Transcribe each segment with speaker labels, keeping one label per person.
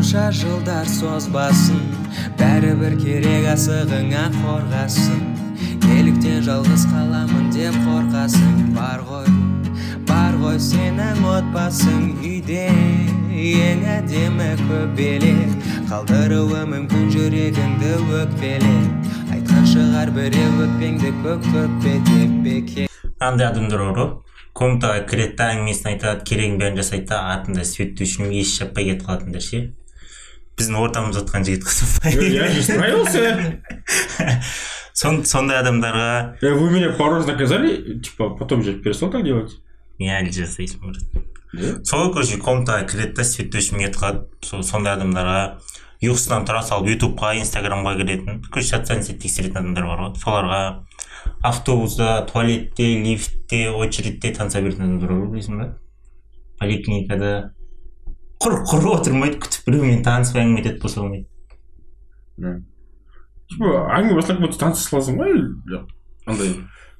Speaker 1: қанша жылдар созбасын бәрібір керек асығыңа қорғасын. Неліктен жалғыз қаламын деп қорқасың бар ғой бар ғой сенің отбасың үйде ең әдемі көбелек. Қалдыруы мүмкін жүрегіңді өкпелеп айтқан шығар біреу өкпеңді көк төкпе деп
Speaker 2: адамдар бар ғой комнатаға кіреді да әңгімесін айтады керегін бәрін жасайды да артында свет үшін еш жаппай кетіп қалатындар ше? Біздің ортамызда отқан жігіт
Speaker 3: Я
Speaker 2: қызықпай
Speaker 3: справился.
Speaker 2: Сон- сондай адамдарға
Speaker 3: Э, Вы меня пару раз наказали, типа, потом же перестал так делать.
Speaker 2: не әлі жасайсың брат сол короче комнатаға кіреді да свет өшіп кетіп қалады. Сондай адамдарға ұйқысынан тұра салып ютубқа инстаграмға кіретін короче социальный сеть тексеретін адамдар бар ғой. Соларға автобуста туалетте лифтте очередьте таныса беретін адамдар бар ғой білесің ба? Поликлиникада құр құр отырмайды күтіп біреумен танысып әңгіме етеді болса болмайды
Speaker 3: әңгіме бастап кетті таныс саласың ғой андай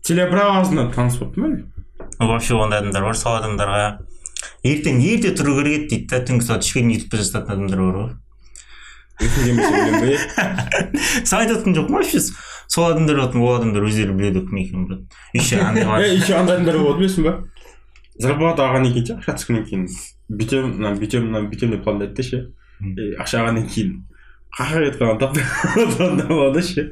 Speaker 3: телеобразно таныс болыпты ма әлі
Speaker 2: Ну, вообще ондай адамдар бар сол адамдарға ертең ерте тұру керек еді дейді да түнгі сағат үшке дейін ютубта жазатын адамдар бар ғой саған айтып жатқан жоқпын вообще сол адамдар болатын ол адамдар өздері біледі кім екенін брат еще андай бар
Speaker 3: еще андай адамдар болады білесің ба зарплата алғаннан кейін ше ақша түскеннен кейін бүйтемін мына бүйтемін мына бүйтемін деп пландайды да ше алғаннан кейін қаққа кетіп қалған болады ше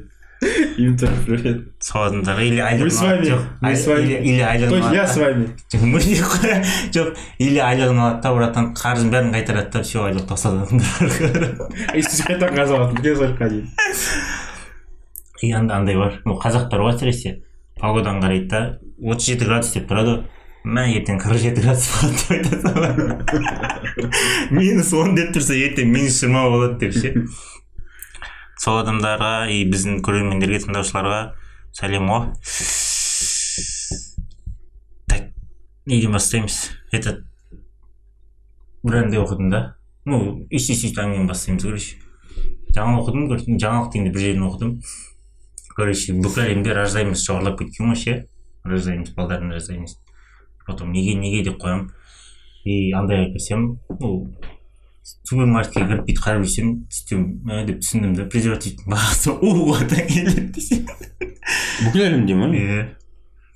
Speaker 2: или
Speaker 3: Мы с вами, мы с вами.
Speaker 2: или
Speaker 3: то есть я
Speaker 2: айлығын
Speaker 3: с вами
Speaker 2: алады жоқ или айлығын алады да братан қарызын бәрін қайтарады да все айлық адамдар
Speaker 3: и сіз қайтадан қаза айлыққа дейін
Speaker 2: и анда- андай бар қазақтар ғой әсіресе погоданы қарайды да отыз жеті градус деп тұрады ғой мә ертең қырық жеті градус болады деп айтады минус он деп тұрса ертең минус жиырма болады деп ше? Сол адамдарға и біздің көрермендерге тыңдаушыларға сәлем ғой так неден бастаймыз? Этот бір әнде оқыдым да. Ну өйстіп сөйтіп әңгімені бастаймыз короче. Жаңа оқыдым жаңалық дегенде бір жерін оқыдым. Короче бүкіл әлемде рождаемость жоғарылап кеткен ғой ше. Рождаемость балдарын рождаемость потом неге неге деп қоямын и андайға кірсем ну супермаркетке кіріп бүйтіп қарап жүрсем сөйтсем мә деп түсіндім да презервативтің бағасы одан келеді десем
Speaker 3: бүкіл әлемде ма
Speaker 2: иә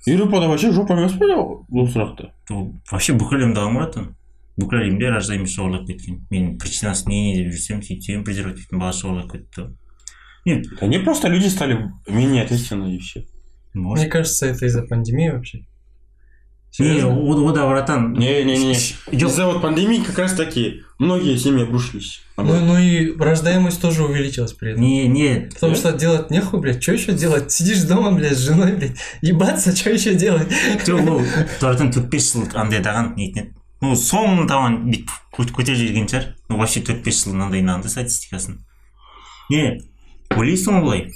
Speaker 3: еуропада вообще жопа емес па бұл сұрақты
Speaker 2: ол вообще бүкіл әлемде братан бүкіл әлемде рождаемость жоғарылап кеткен мен причинасы не не деп жүрсем сөйтсем презервативтің бағасы жоғарылап кетті нет
Speaker 3: да не просто люди стали менее ответственны и все
Speaker 4: Мне
Speaker 2: может
Speaker 4: кажется, это из-за пандемии вообще.
Speaker 2: не о о да братан
Speaker 3: не не не
Speaker 2: жоқ
Speaker 3: из-за вот пандемии как раз таки многие семьи обрушились
Speaker 4: Ну, ну и рождаемость тоже увеличилась при этом.
Speaker 2: не не
Speaker 4: Потому
Speaker 3: Да?
Speaker 4: что делать нехуй, блядь, что еще делать? Сидишь дома, блядь, с женой, блядь, ебаться, что еще делать?
Speaker 2: жоқ ол братан төрт бес жыл андай даған нетін еді ну соңын табан бүйтіп көт- көтеріп жіберген шығар ну вообще төрт бес жыл мынандайын алды статистикасын не ойлайсың ғой былай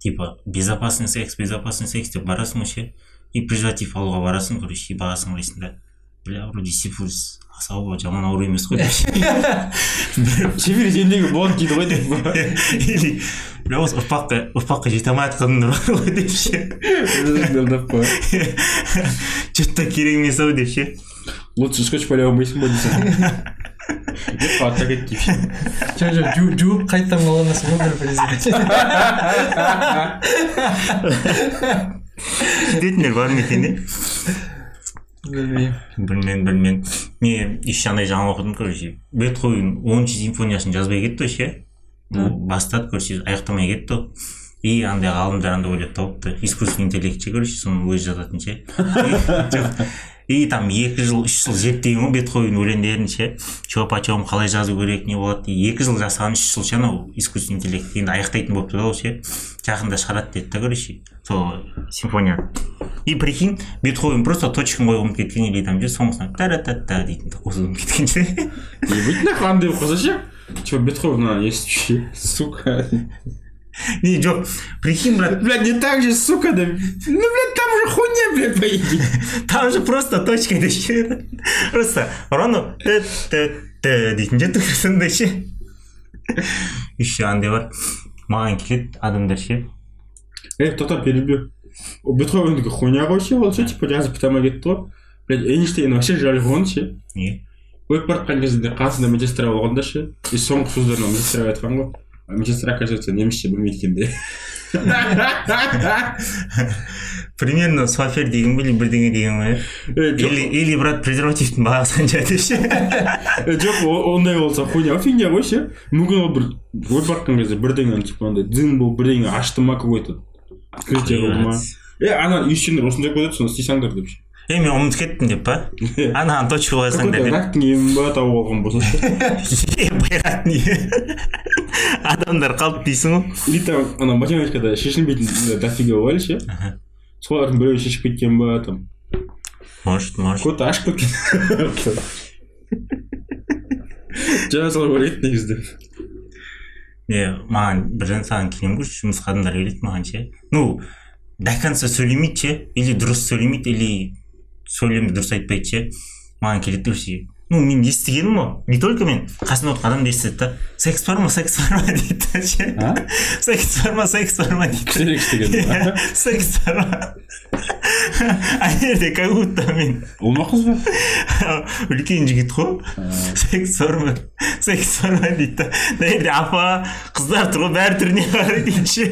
Speaker 2: типа безопасный секс безопасный секс деп барасың ғой ше и презерватив алуға барасың короче и бағасын қарайсың да. Бля вроде сифилис аса ауыр жаман ауру емес қой
Speaker 3: сендегі болады дейді ғой деп.
Speaker 2: Или бля осы ұрпаққа ұрпаққа жете алмай жатқандар бар ғой деп ше. Че то керек емес ау деп ше.
Speaker 3: Лучше скотч поле алмайсың ба десең деп артта кетті. Деп
Speaker 4: же, жу- жуып қайтадан қолданасың ғой бір.
Speaker 2: сөйтетіндер бар ма екен иә
Speaker 4: Білмеймін.
Speaker 2: білмедім білмедім не еще андай жаңа оқыдым короче бетховен оныншы симфониясын жазбай кетті ну бастады короче аяқтамай кетті и андай ғалымдар андай ойлап тауыпты. Искусственный интеллект ше короче соны өзі жазатын ше. Жоқ. И там екі жыл үш жыл зерттеген ғой бетховен өлеңдерін ше. Че почем қалай жазу керек не болады. Екі жыл жасаған үш жыл ше анау искусственный интеллект енді аяқтайтын болыпты да ол ше. Жақында шығарады деді да короче. Сол симфонияны и прикинь бетховен просто точканы қойып ұмытып кеткен или там ше соңғысынан та та та дейтін қосып ұмытып кеткен ше.
Speaker 3: Ебать нахуй андай болып қалса ше? Че бетховен естіп ше сука?
Speaker 2: не жоқ прикинь брат.
Speaker 3: Блядь не так же сука да. Ну блядь там же хуйня блядь по идее.
Speaker 2: Там же просто точка ше просто ұраны т т т дейтін ше тура сондай ше еще андай бар маған келеді адамдар ше
Speaker 3: ей тоқтап перебью бетховендікі хуйня ғой ше ол ше типа жазып бітамай кетті ғой блядь эйнштейн вообще жаль ғой ше
Speaker 2: не
Speaker 3: өтіп бара жатқан кезде қасында медсестра болғанда ше и соңғы сөздерін медсестра айтқан ғой А медсестра оказывается немісше білмейді екен де
Speaker 2: примерно суафер деген бе или бірдеңе деген
Speaker 3: Э, жоқ,
Speaker 2: или или брат презервативтің бағасы қанша деп ше
Speaker 3: э, жоқ ондай болса хуйня. Фигня ғой ше мүмкін ол бір бара жатқан кезде бірдеңе типа андай дзин болып бірдеңе ашты ма какой то открытие болды ма е ана үйсендер осындай көреді соны істейсіңдер деп ше
Speaker 2: е мен ұмытып кеттім деп па анаған точка қойсаңдар деп
Speaker 3: рактың емі ба тауып алған болса
Speaker 2: Е, байрат не адамдар қалды дейсің ғой
Speaker 3: или там ана математикада шешілмейтін дофига ғой ше солардың біреуі шешіп кеткен ба там
Speaker 2: может может
Speaker 3: то ашып кеткен жаңа солай ойлайды негізі
Speaker 2: е маған бірден саған келемін ғой жұмысқа адамдар келеді маған ше ну до конца сөйлемейді ше или дұрыс сөйлемейді или сөйлемді дұрыс айтпайды ше маған келеді вообще. Ну мен естігенім ғой. Не только мен қасымда отырған адам да естіді да. Секс бар ма секс бар ма дейді ше. Секс бар ма секс бар ма дейді.
Speaker 3: Деген
Speaker 2: Иә, секс бар ма. Как будто мен.
Speaker 3: Ол ма қыз ба
Speaker 2: үлкен жігіт қой. Секс бар ма секс бар ма дейді да. Мына жерде апа қыздар тұр ғой бәрі түріне қарайды дейді ше.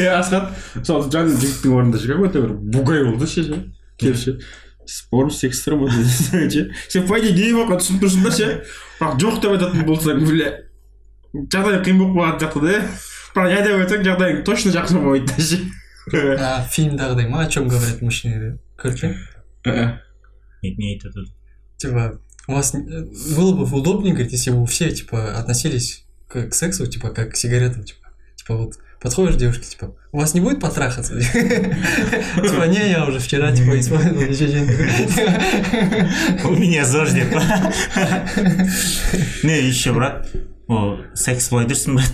Speaker 3: е асхат мысалы жаңа жігіттің орнында ше какой то бір бугай болды ше ше келіп ше спорм секстер ма десең ше сен по идее гей болып түсініп тұрсың да ше бірақ жоқ деп айтатын болсаң бля жағдай қиын болып қалатын сияқты да бірақ я деп айтсаң жағдайың точно жақсы болмайды да ше
Speaker 4: А, фильмдағыдай ма о чем говорят мужчины көріп пе
Speaker 2: не не айтады
Speaker 4: типа у вас не- было бы удобнее, говорит, если бы все, типа, относились к, к сексу, типа, как к сигаретам, типа, типа, вот, подходишь к девушке, типа, у вас не будет потрахаться? Типа, не, я уже вчера, типа, использовал, ничего
Speaker 2: у
Speaker 4: не
Speaker 2: меня зож деп па не еще брат ол секс былай тұрсын брат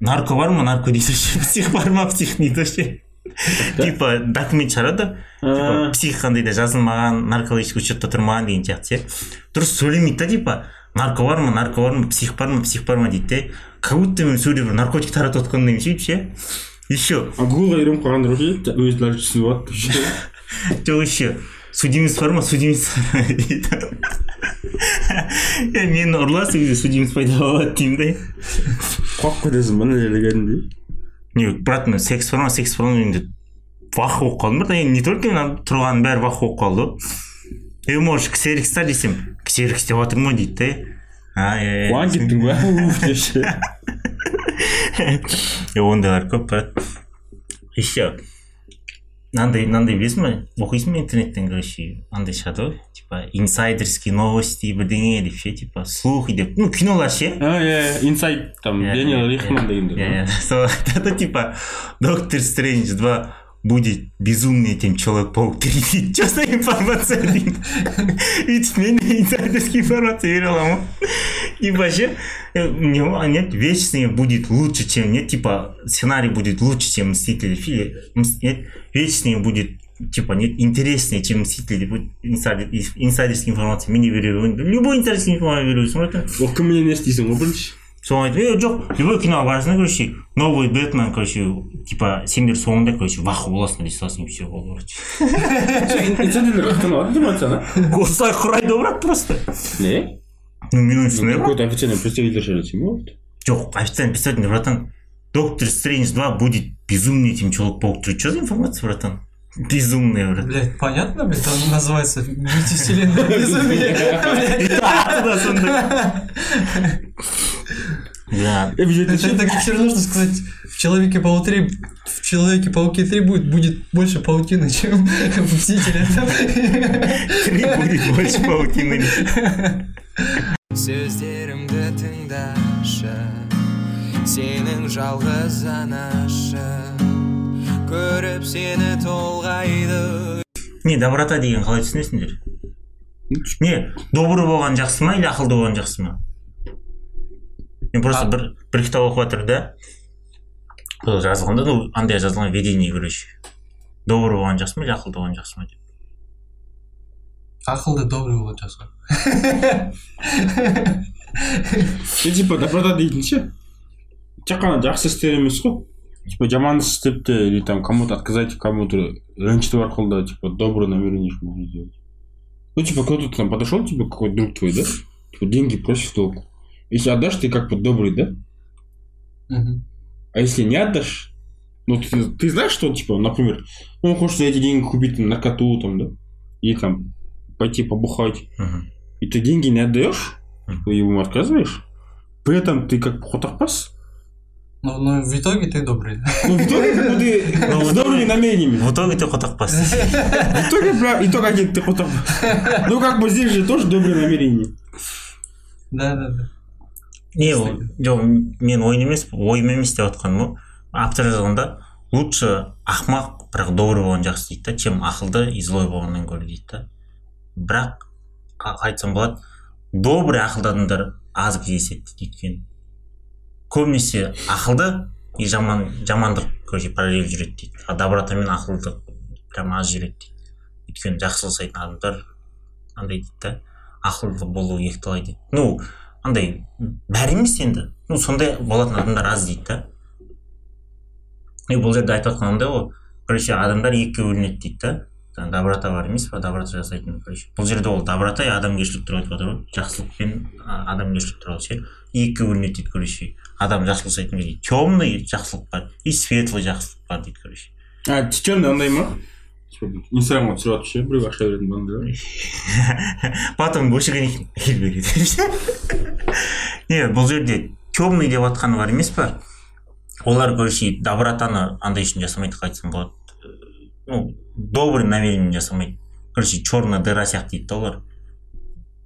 Speaker 2: нарко бар ма нарко дейді ше псих бар ма псих дейді ше типа документ шығарады типа псих қандай да жазылмаған наркологический учетта тұрмаған деген сияқты ше дұрыс сөйлемейді да типа нарко бар ма нарко бар ма псих бар ма псих бар ма дейді де как будто мен сөйлеп бір наркотик таратып отқандай сөйтіп ше еще
Speaker 3: а гуглға үйреніп қалғандар ше өзі даже түсініп алады
Speaker 2: жоқ еще судимость бар ма судимость е мені ұрлас сол кезде судимость пайда болады деймін да
Speaker 3: қуып кетесің ба мына жерде кәдімгідей
Speaker 2: не брат мен секс бар ма секс бар ма енді вах болып қалдым брат не только мен тұрғанның бәрі вах болып қалды ғой е может ксерикста десем ксерикс деп жатырмын ғой дейді да е
Speaker 3: оған кеттің ба ше
Speaker 2: е ондайлар көп брат еще мынандай мынандай білесің ба оқисың ба интернеттен короче андай шығады ғой типа инсайдерские новости бірдеңе деп ше типа слухи деп ну кинолар ше
Speaker 3: иә инсайд там
Speaker 2: Иә,
Speaker 3: дэниел
Speaker 2: иә,
Speaker 3: рихман
Speaker 2: иә,
Speaker 3: дегендер
Speaker 2: иә, иә. сол айтады типа доктор стрэндж 2 будет безумнее чем человек паук 3 дейді че за информация дейді өйтіп мен инсайдерский информация бере аламын ғой типа ше э, не нет вечный будет лучше чем нет типа сценарий будет лучше чем мстители Фи- мс- нет вечный будет типа нет интереснее чем мстители деп инсайдер- инсайдерский информация мен не бере беремін любой инсайдерский информация бере бересің ғой
Speaker 3: ол кімменен не істейсің ғой бірінші
Speaker 2: айтып е жоқ любой киноға барасың короче новый бэтмен короче типа сендер соңында короче вах боласыңдар дей саласың и все болды короче
Speaker 3: инсайдерлер қаяқтан алады информацияны
Speaker 2: осылай құрайды брат просто.
Speaker 3: Не?
Speaker 2: Ну мен ойымша сондай ғой
Speaker 3: какой то официальный представитель сөйлесе ма
Speaker 2: жоқ официально представитель братан? Доктор стрэндж 2 будет безумнее чем человек паук 3 что за информация братан безумная брат
Speaker 4: Блять, понятно, блядь, он называется мультивселенная безумие. Блядь.
Speaker 2: да сондай да
Speaker 3: обязательно
Speaker 4: Это это как все равно, что сказать, в Человеке пауке 3 в Человеке пауке 3 будет, будет больше паутины, чем в Мстителе.
Speaker 2: три будет больше паутины
Speaker 1: сөздерімді тыңдашы сенің жалғыз анашың көріп сені толғайды.
Speaker 2: Не доброта деген қалай түсінесіңдер? Не добрый болған жақсы ма или ақылды болған жақсы ма? Мен просто бір бір кітап оқып жатырмын да. Сол жазылған да ну андай жазылған видение короче. Добрый болған жақсы ма или ақылды болған жақсы ма деп.
Speaker 4: Ақылды добрый жазған.
Speaker 3: сен типа доброта дейтін ше. Тек қана жақсы істер емес қой. типа жаман іс істеп те или там кому то отказать кому то ренжіту арқылы да типа доброе намерение можно сделать Ну, типа, кто-то там подошел, типа, какой-то друг твой, да? Типа, деньги просит в долг. Если отдашь, ты как бы добрый, да?
Speaker 4: Мгм.
Speaker 3: А если не отдашь, ну, ты, ты знаешь, что, типа, например, он хочет за эти деньги купить там, наркоту, там, да? И там пойти побухать.
Speaker 2: Мгм.
Speaker 3: И ты деньги не отдаешь,
Speaker 2: Мгм.
Speaker 3: ты ему отказываешь. При этом ты как хотахпас.
Speaker 4: Ну, ну, в итоге ты добрый.
Speaker 3: Ну, в итоге, ну, ты
Speaker 2: Ну,
Speaker 3: с добрыми намерениями.
Speaker 2: в итоге ты хотақпассың
Speaker 3: В итоге, бля, итог один, ты. Ну, как бы здесь же тоже добрые намерения.
Speaker 4: Да, да, да.
Speaker 2: не жоқ мен ойын емес ойым емес деп жатқаным ғой автор жазғанда лучше ақымақ бірақ добрый болған жақсы дейді да чем ақылды и злой болғаннан гөрі дейді да бірақ қа- айтсам болады добрый ақылды адамдар аз кездеседі дейді өйткені көбінесе ақылды и жаман жамандық короче параллель жүреді дейді. А доброта мен ақылдық прям аз жүреді дейді. Өйткені жақсы жасайтын адамдар андай дейді да ақылды болу екіталай дейді. Ну андай бәрі емес енді. Ну сондай болатын адамдар аз дейді да. И бұл жерде айтып жатқанымдай ғой. Короче адамдар екіге бөлінеді дейді да. Жаңағы доброта бар емес па доброта жасайтын короче. Бұл жерде ол доброта и адамгершілік туралы айтып жатыр ғой. Жақсылық пен адамгершілік туралы ше. Екіге бөлінеді дейді короче. Адам жақсылық жасайтын кезде темный жақсылық бар и светлый жақсылық бар дейді короче.
Speaker 3: А, темный андай ма? Инстаграмға түсіріп жатыр ше біреу ақша беретін банда
Speaker 2: потом өшіргеннен кейін ел береді. Не бұл жерде темный деп жатқаны бар емес па? Олар короче добротаны андай үшін жасамайды қалай айтсам болады. Э, ну добрый намерениемен жасамайды. Короче черная дыра сияқты дейді да олар.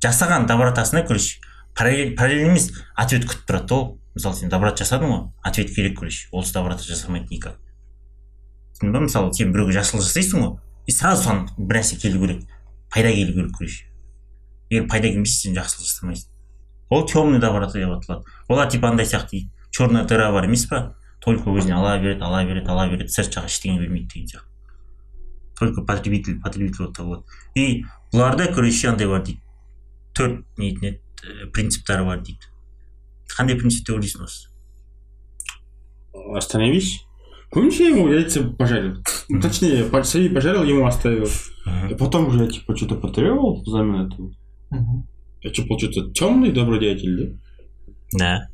Speaker 2: Жасаған добротасына короче параллель параллель емес ответ күтіп тұрады да ол. Мысалы сен доброта жасадың ғой ответ керек короче ол доброта жасамайды никак. Түсіндің ба? Мысалы сен біреуге жақсылық жасайсың ғой и сразу соған бір нәрсе келу керек. Пайда келу керек короче егер пайда келмесе сен жақсылық жасамайсың. Ол темный доброта деп аталады. Олар типа андай сияқты черная дыра бар емес па только өзіне ала береді ала береді ала береді. Сырт жағы ештеңе бермейді деген сияқты. Только потребитель потребитель болып табылады и бұларда короче андай бар дейді. Төрт нетін еді? принциптары бар дейді қандай принцип деп ойлайсың осы
Speaker 3: Остановись. Помнишь, я ему яйца пожарил? Ну, Точнее, по- свои пожарил, ему оставил. И потом уже я, типа, что-то потребовал взамен этого.
Speaker 4: Мгм.
Speaker 3: Я что, получается, темный добродетель, да?
Speaker 2: да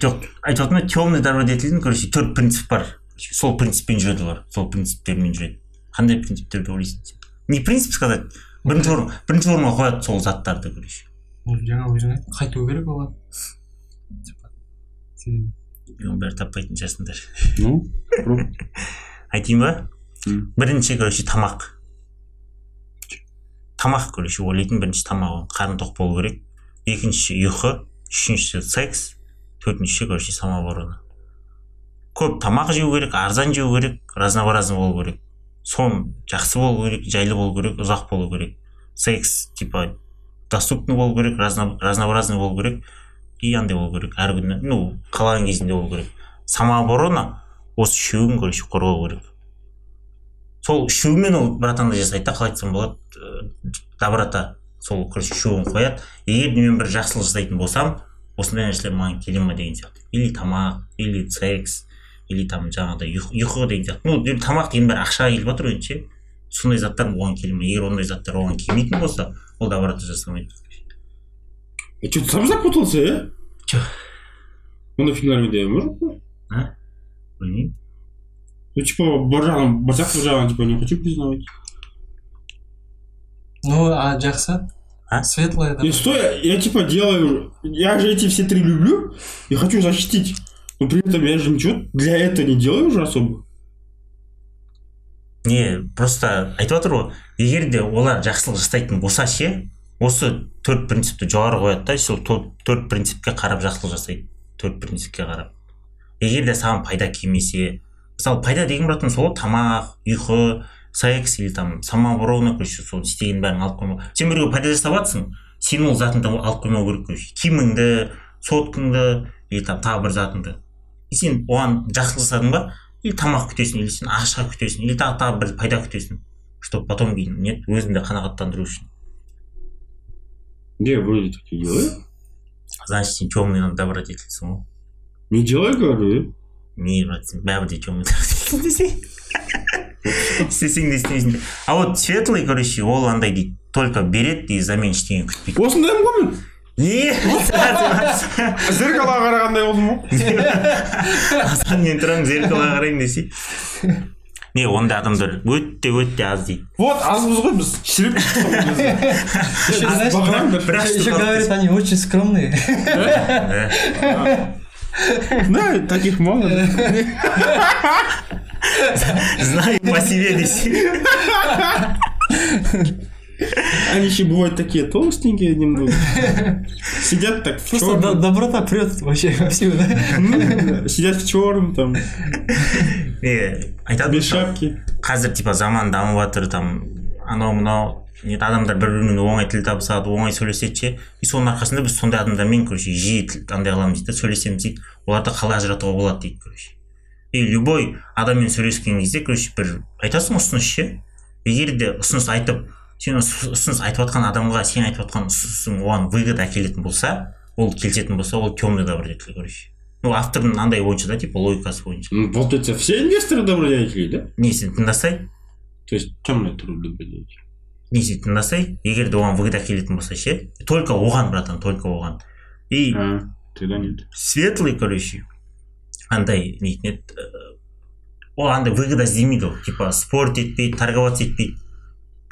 Speaker 2: жоқ айтып жатырмын ғой темный добродетельдің короче төрт принцип бар Короче, сол принциппен жүреді олар сол принциптермен жүреді қандай принциптер деп ойлайсың сен не принцип сказать бірінші орын бірінші орынға қояды сол заттарды короче
Speaker 4: жаңа өзің айт қайту керек оған
Speaker 2: оның бәрі таппайтын шығарсыңдар
Speaker 3: Ну,
Speaker 2: айтайын ба? Бірінші короче тамақ. Тамақ короче ойлайтын бірінші тамақ қарны тоқ болу керек. Екінші ұйқы. Үшіншісі секс. Төртіншісі короче самооборона көп тамақ жеу керек арзан жеу керек разнообразный болу керек. Сон жақсы болу керек жайлы болу керек ұзақ болу керек. Секс типа доступный болу керек разно- разнообразный болу керек. И андай болу керек. Әр күні ну қалаған кезінде болу керек. Самооборона осы үшеуін короче қорғау керек. Сол үшеуімен ол братандай жасайды да қалай айтсам болады доброта сол короче үшеуін қояды. Егер мен бір жақсылық жасайтын болсам осындай нәрселер маған келе ма деген сияқты. Или тамақ или секс или там жаңағыдай ұйқы, ұйқы деген сияқты ну енді тамақ деген бәрі ақшаға келіп жатыр енді ше сондай заттар оған келе ма егер ондай заттар оған келмейтін болса ол доброта жасамайды
Speaker 3: Я что-то сам запутался, э?
Speaker 2: Чё?
Speaker 3: Ну, на финале, да, может быть?
Speaker 2: білмеймін
Speaker 3: Ну, типа, бір жағын, бір жақ бір жағын, типа, не хочу признавать.
Speaker 4: ну а жақсы
Speaker 2: А?
Speaker 4: светлое
Speaker 3: И стой, я, типа, делаю... Я же эти все три люблю и хочу защитить. Но при этом я же ничего для этого не делаю уже особо.
Speaker 2: не просто айтып жатыр ғой. Егер де олар жақсылық жасайтын болса ше осы төрт принципті жоғары қояды да сол төр- төрт принципке қарап жақсылық жасайды. Төрт принципке қарап. Егер де саған пайда келмесе мысалы пайда деген братан сол тамақ ұйқы секс или там самооборона короче сол істеген бәрін алып қоймау. Сен біреуге пайда жасап жатрсың сен ол затыңды алып қоймау керек короче киіміңді соткаңды или там тағы бір затыңды. Сен оған жақсылық жасадың ба? Или тамақ күтесің или сен ақша күтесің или тағы тағы бір пайда күтесің чтобы потом кейін не өзіңді қанағаттандыру үшін.
Speaker 3: Я вроде так и делаю.
Speaker 2: значит сен темный добродетельсің ғой.
Speaker 3: Не делаю, говорю,
Speaker 2: не брат сен бәрібір де темный істесең де істемесең де. А вот светлый короче ол андай дейді только береді и взамен ештеңе күтпейді
Speaker 3: осындаймын ғой мен
Speaker 2: не
Speaker 3: зеркалға қарағандай болдым ғой.
Speaker 2: Асан мен тұрамын зеркалға қараймын десе не ондай адамдар өте өте аз дейді.
Speaker 3: Вот азбыз ғой біз.
Speaker 4: Еще, говорят, они очень скромные.
Speaker 3: да таких мало.
Speaker 2: Знаю по себе десе
Speaker 3: они еще бывают такие толстенькие немного сидят так в
Speaker 4: Просто до-
Speaker 3: черном
Speaker 4: доброта прет вообще вовсю, да?
Speaker 3: сидят в черном там.
Speaker 2: Не айтады
Speaker 3: без шапки.
Speaker 2: Қазір типа заман дамып жатыр там анау мынау не адамдар бір бірімен оңай тіл табысады оңай сөйлеседі ше и соның арқасында біз сондай адамдармен короче жиі тіл- андай қыламыз дейді да сөйлесеміз дейді оларды қалай ажыратуға болады дейді короче. И любой адаммен сөйлескен кезде короче бір айтасың ұсыныс ше? Егер де ұсыныс айтып сен ұс- ұсыныс айтып жатқан адамға сен айтып жатқан ұсынысың оған выгода әкелетін болса ол келісетін болса ол темный добродетель короче. Ну автордың андай бойынша да типа логикасы бойынша.
Speaker 3: Получается все инвесторы добродетели да?
Speaker 2: Несін тыңдасай
Speaker 3: то есть темная добродетель
Speaker 2: несін тыңдасай егер де оған выгода әкелетін болса ше только оған братан только оған. И
Speaker 3: а тогда нет.
Speaker 2: светлый короче андай нетін еді э, ол андай выгода іздемейді ол типа спорт етпейді торговаться етпейді.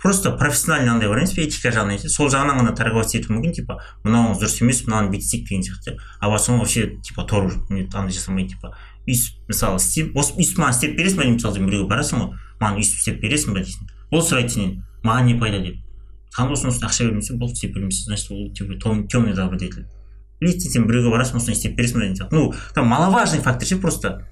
Speaker 2: Просто профессиональный андай бар емес пе этика жағынан ше, сол жағынан ғана торговаться етуі мүмкін типа мынауыңыз дұрыс емес мынаны бүйтсек деген сияқты. А басқа вообще типа тор андай жасамайды типа өйстіп мысалы істеп осы өйстіп маған істеп бересің ба мысалы сен біреуге барасың ғой маған өйстіп істеп бересің ба дейсің ол сұрайды сенен маған не пайда деп. Саған осыны ақша бермесе болды істеп бермейсің значит ол типа темный добродетель или сен біреуге барасың осыны істеп бересің ба деген сияқты. Ну там маловажный фактор ше просто.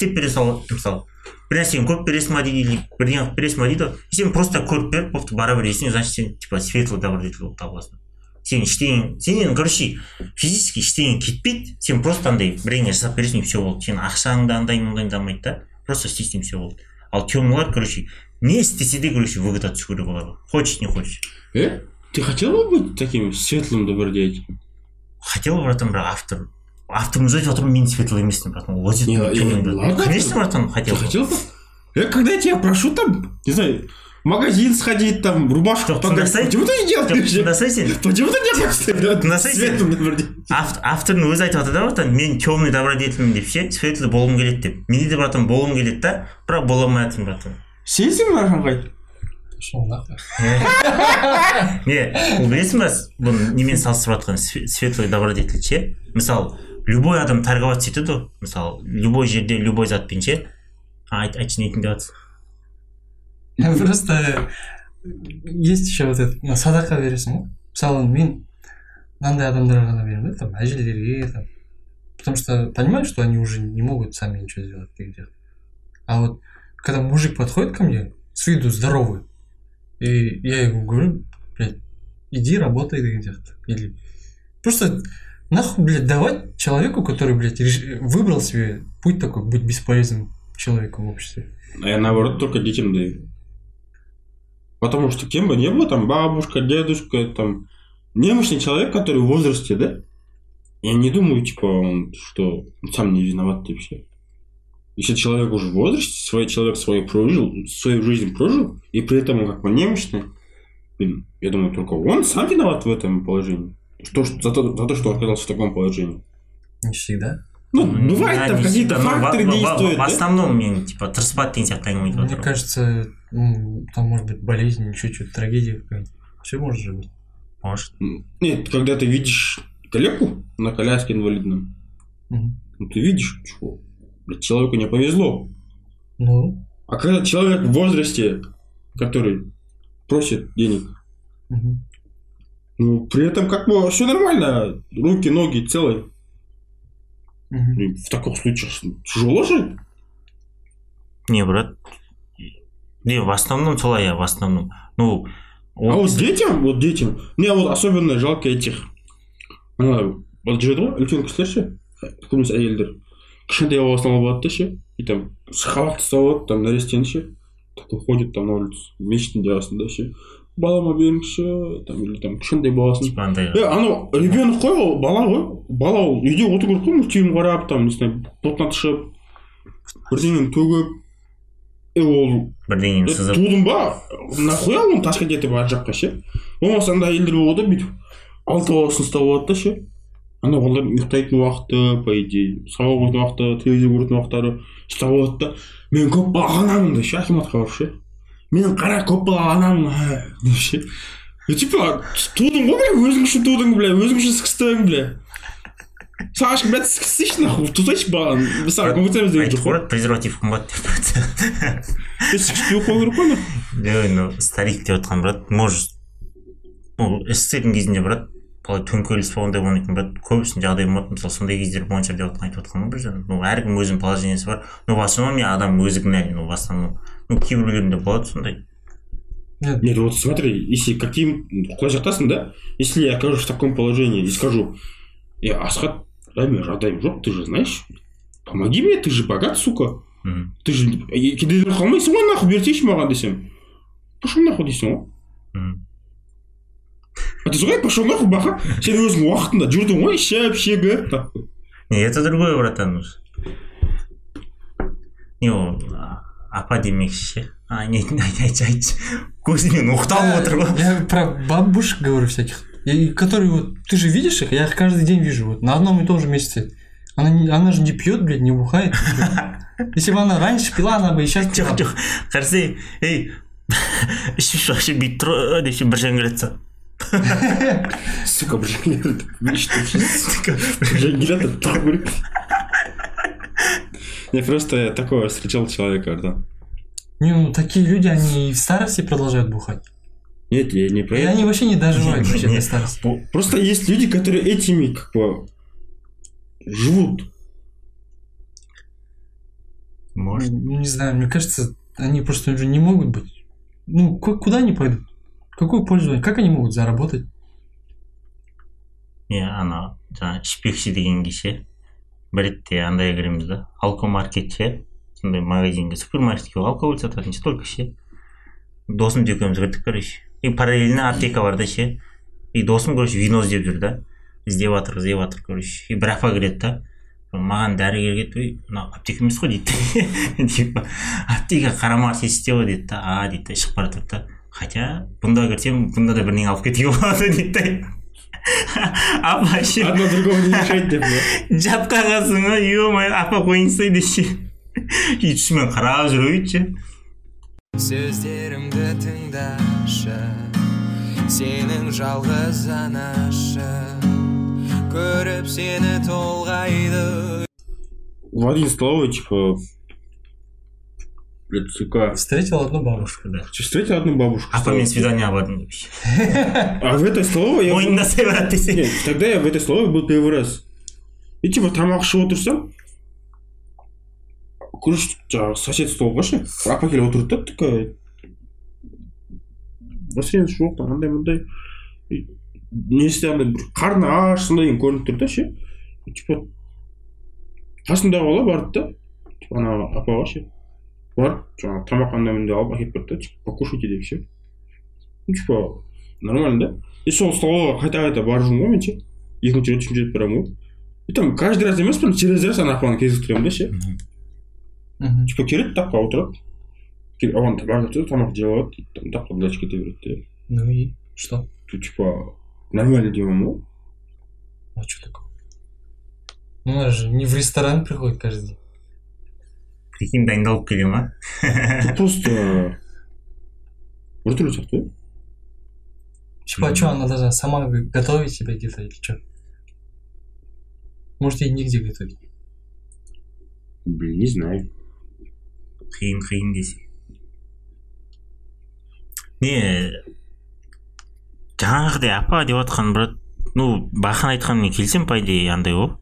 Speaker 2: Істеп бере сал мысалы бір нәрсені көп бересің ба дейді или бірдеңе қылып бересің ба дейді ғой. Сен просто көріп беріп болды бара бересің значит сен типа светлый добродетель болып табыласың. Сен ештеңе сенен короче физически ештеңе кетпейді сен просто андай бірдеңе жасап бересің и все болды. Сенің ақшаң да андай мындай дамайды да просто істейсің все болды. Ал темныйлар короче не істесе де короче выгода түсу керек оларға хочешь не хочешь.
Speaker 3: Э? Ты хотел бы быть таким светлым добродетелем?
Speaker 2: Хотел бы братан бірақ автор авторымыз айтып жатыр мен светлый емеспін братан
Speaker 3: ладно.
Speaker 2: конечно братан
Speaker 3: ты
Speaker 2: хотел
Speaker 3: хотел бы. Э когда я тебя прошу там не знаю в магазин сходить там рубашку
Speaker 2: тыңдасай.
Speaker 3: почему ты не
Speaker 2: Жоқ,
Speaker 3: делаешь
Speaker 2: тыңдасай сен
Speaker 3: почему ты не
Speaker 2: Тыңдасай сен. Авт- автордың өзі айтып жатыр да братан мен темный добродетельмін деп ше светлый болғым келеді деп менде де братан болғым келеді да бірақ бола алмай жатырмын братан.
Speaker 3: Сенсің бе
Speaker 4: нахуй.
Speaker 2: не бұл білесің ба бұны немен салыстырып жатқан све- светлый добродетель ше мысалы любой адам торговаться етеді ғой мысалы любой жерде любой затпен ше А, айт айтшы не айтайын деп жатсың
Speaker 4: Просто есть еще вот это, ну, садақа бересің ғой мысалы мен мынандай адамдарға ғана беремін да там әжелерге там потому что понимаю что они уже не могут сами ничего сделать деген сияқты а вот когда мужик подходит ко мне с виду здоровый и я ему говорю блядь иди работай деген сияқты или просто нахуй блядь давать человеку который блядь выбрал себе путь такой быть бесполезным человеком в обществе
Speaker 3: А я наоборот только детям даю. Потому что кем бы ни было, там бабушка, дедушка, там немощный человек, который в возрасте, да? Я не думаю, типа, он, что он сам не виноват все. Если человек уже в возрасте, свой человек свою прожил, свою жизнь прожил, и при этом он как бы немощный, блин, я думаю, только он сам виноват в этом положении. Что, что- за, то, за то, что он оказался в таком положении.
Speaker 4: не всегда
Speaker 3: Ну,
Speaker 2: Ну,
Speaker 3: бывает
Speaker 2: да,
Speaker 3: там какие-то
Speaker 2: но
Speaker 3: факторы
Speaker 2: в- в- в-
Speaker 3: действуют,
Speaker 2: в
Speaker 3: да?
Speaker 2: основном мен типа әңгіме айтып
Speaker 4: Мне кажется, м, там может быть болезнь, еще что-то, трагедия какая-нибудь. Все может же быть.
Speaker 2: может
Speaker 3: Нет, когда ты видишь калеку на коляске инвалидном,
Speaker 4: Мгм.
Speaker 3: ну ты видишь, что блядь, человеку не повезло.
Speaker 4: Ну,
Speaker 3: А когда человек в возрасте, который просит денег,
Speaker 4: мгм.
Speaker 3: ну при этом как бы все нормально, руки, ноги целые.
Speaker 4: Мгм.
Speaker 3: Блин, В таких случаях тяжело жить.
Speaker 2: не брат не в основном солай иә в основном ну
Speaker 3: А вот детям, вот детям, мне вот особенно жалко этих, ана вот жүреді ғой үлкен кісілер ше көбінесе әйелдер кішкентай баласын алып алады да ше и там сабақ тастап алады там нәрестені ше такой ходит там на улице мешіттің жағасында ше балама беріңізші там или там кішкентай баласын.
Speaker 2: Андай
Speaker 3: е анау ребенок қой ол бала ғой. Бала ол. Үйде отыру керек қой мультфильм қарап там не знаю бұлтына шығып бірдеңені төгіп. Е ол
Speaker 2: бірдеңені сызып.
Speaker 3: тудың ба? Нахуя оны ташкент етіп ар жаққа ше? Болмаса андай елдер болады бүйтіп алты баласын ұстап алады да ше? Ана балалардың ұйықтайтын уақыты по идее сабақ оқитын уақыты телевизор көретін уақыттары ұстап алады да. Мен көп балалы анамын деп ше акиматқа барып ше. Мен қара көп балалы анамын ә, деп ше. Типа тудың ғой бля өзің үшін тудың бля өзің үшін сікістің бля. Саған ешкім блядь нахуй тусайшы баланы біз саған көмектесеміз деген жоқ қой
Speaker 2: презерватив қымбат деп
Speaker 3: сікіспей қою керек қой
Speaker 2: ну старик деп отқан брат может ну сссрдің кезінде брат былай төңкеріліс болғандай болмайтын брат көбісінің жағдайы болмады мысалы сондай кездер болған шығар деп отқан айтып отқан ғой бір жағынан ну әркім өзінің положениесі бар ну в основном адам өзі кінәлі ну в основном ну кейбіреулерінде болады сондай
Speaker 4: Нет,
Speaker 3: Нет, вот смотри, если каким құлай жақтасың да, если я окажусь в таком положении и скажу, я Асхат, дай мне жағдайым жоқ, ты же знаешь, помоги мне, ты же богат, сука.
Speaker 2: мхм
Speaker 3: Ты же и кедейден қалмайсың ғой нахуй берсейші маған десем. Пошел нахуй дейсің ғой.
Speaker 2: мхм
Speaker 3: А ты солай пошел нахуй баха. Сен өзің уақытында жүрдің ғой, ішіп, шегіп. нахуй.
Speaker 2: не это другое братан уже не ол а, апа демекші ше а не айтшы айтшы айтшы көзінен оқталып отыр ғой
Speaker 4: Я про бабушек говорю всяких. И которые вот, ты же видишь их, я их каждый день вижу, вот на одном и том же месте. Она, не- она же не пьет, блядь, не бухает. ничего. Если бы она раньше пила, она бы и сейчас
Speaker 2: жоқ
Speaker 4: пила.
Speaker 2: жоқ қарсы ей ішіп шықшы бүйтіп тұр деп ше бір жан келеді саған
Speaker 3: Сука, блин, ты Жангилята так говорит. Я просто такого встречал человека, да.
Speaker 4: Не, ну такие люди, они и в старости продолжают бухать.
Speaker 3: Нет, я не про
Speaker 4: И
Speaker 3: это.
Speaker 4: они вообще не доживают вообще до старости.
Speaker 3: Просто есть люди, которые этими как бы живут.
Speaker 2: может
Speaker 4: не знаю, мне кажется, они просто уже не могут быть. Ну, ку- куда они пойдут? Какую пользу? Как они могут заработать?
Speaker 2: не ана жаңағы ішпекші дегенге ше бір ретте андай кіреміз да алкомаркет ше сондай магазинге супермаркетке алкоголь сататын ше только ше. Досым да екеуміз кірдік короче. И параллельно аптека бар да ше. И досым короче вино іздеп жүр да. Іздеп жатыр іздеп жатыр короче. И бір апа да. Маған дәрігер келді ой мынау аптека емес қой дейді типа аптека қарама істе ғой дейді да а дейді да шығып бара жатады да. Хотя бұнда кірсем бұнда да бірдеңе алып кетуге болады дейді да апа ше
Speaker 3: Одно другого не мешает, деп,
Speaker 2: жап қағасың ғой е мое апа қойыңсай десе и түсімен қарап жүріп ше
Speaker 1: сөздерімді тыңдашы сенің жалғыз анашың көріп сені толғайды.
Speaker 3: В один типа, сука,
Speaker 4: Встретил одну бабушку.
Speaker 2: да.
Speaker 3: Встретил одну бабушку.
Speaker 2: апамен свиданиеға бардым деп ше
Speaker 3: А в этой столовой я...
Speaker 2: мойындасай брат десе
Speaker 3: Нет, тогда я в этой столовой был первый раз. И типа тамақ ішіп отырсам, көріш жаңағы сосед столға ше апа келіп отырды да такая. Мәселесі жоқ андай мындай несі андай бір қарны аш сондай көрініп тұр да ше типа қасындағы бала барды да типа ана апаға ше барып жаңағы тамақ андай мындай алып әкеліп берді да типа покушайте деп ше ну типа нормально да и сол столовға қайта қайта барып жүрмін ғой мен ше екінші рет үшінші рет барамын ғой и там каждый раз емес прям через раз ана апаны кезіктіремін да ше
Speaker 4: Мгм.
Speaker 3: типа келеді таққа отырады келіп оған тамақ жатса тамақ жеп алады там таққа дальше кете береді де
Speaker 4: Ну и что?
Speaker 3: тут типа нормально деймін ғой
Speaker 4: А что такое? Ну, она же не в ресторан приходит каждый день.
Speaker 2: прикинь дайындалып келе ма
Speaker 3: просто біртүрлі сияқты ғой
Speaker 4: Типа, а что, она должна сама готовить себе где-то или что? Может, ей нигде готовить.
Speaker 3: блин не знаю
Speaker 2: қиын қиын десе не жаңағыдай апа деп жатқан брат ну бахан айтқанымен келісемін по идее андай ғой